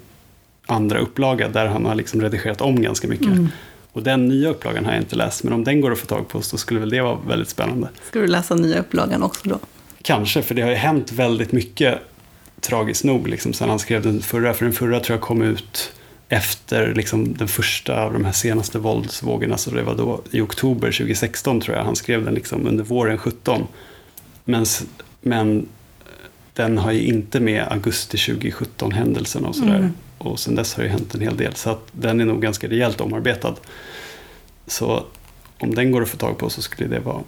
[SPEAKER 8] andra upplaga där han har liksom redigerat om ganska mycket.
[SPEAKER 9] Mm.
[SPEAKER 8] Och den nya upplagan har jag inte läst, men om den går att få tag på så skulle väl det vara väldigt spännande.
[SPEAKER 9] Ska du läsa nya upplagan också då?
[SPEAKER 8] Kanske, för det har ju hänt väldigt mycket, tragiskt nog, liksom, sen han skrev den förra. För den förra tror jag kom ut efter liksom, den första av de här senaste våldsvågorna, så det var då i oktober 2016 tror jag. Han skrev den liksom under våren 17. Men, men den har ju inte med augusti 2017 händelserna och sådär.
[SPEAKER 9] Mm.
[SPEAKER 8] Och sen dess har det ju hänt en hel del, så att den är nog ganska rejält omarbetad. Så om den går att få tag på så skulle det vara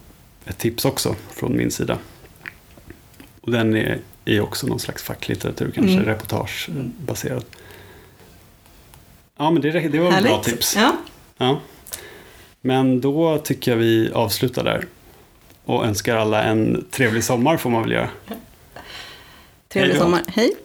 [SPEAKER 8] ett tips också från min sida. Och den är, är också någon slags facklitteratur, kanske
[SPEAKER 9] Mm.
[SPEAKER 8] reportagebaserad. Ja, men det, det var ett bra tips.
[SPEAKER 9] Ja.
[SPEAKER 8] Ja. Men då tycker jag vi avslutar där. Och önskar alla en trevlig sommar får man väl göra.
[SPEAKER 9] Trevlig
[SPEAKER 8] Hej
[SPEAKER 9] sommar. Hej!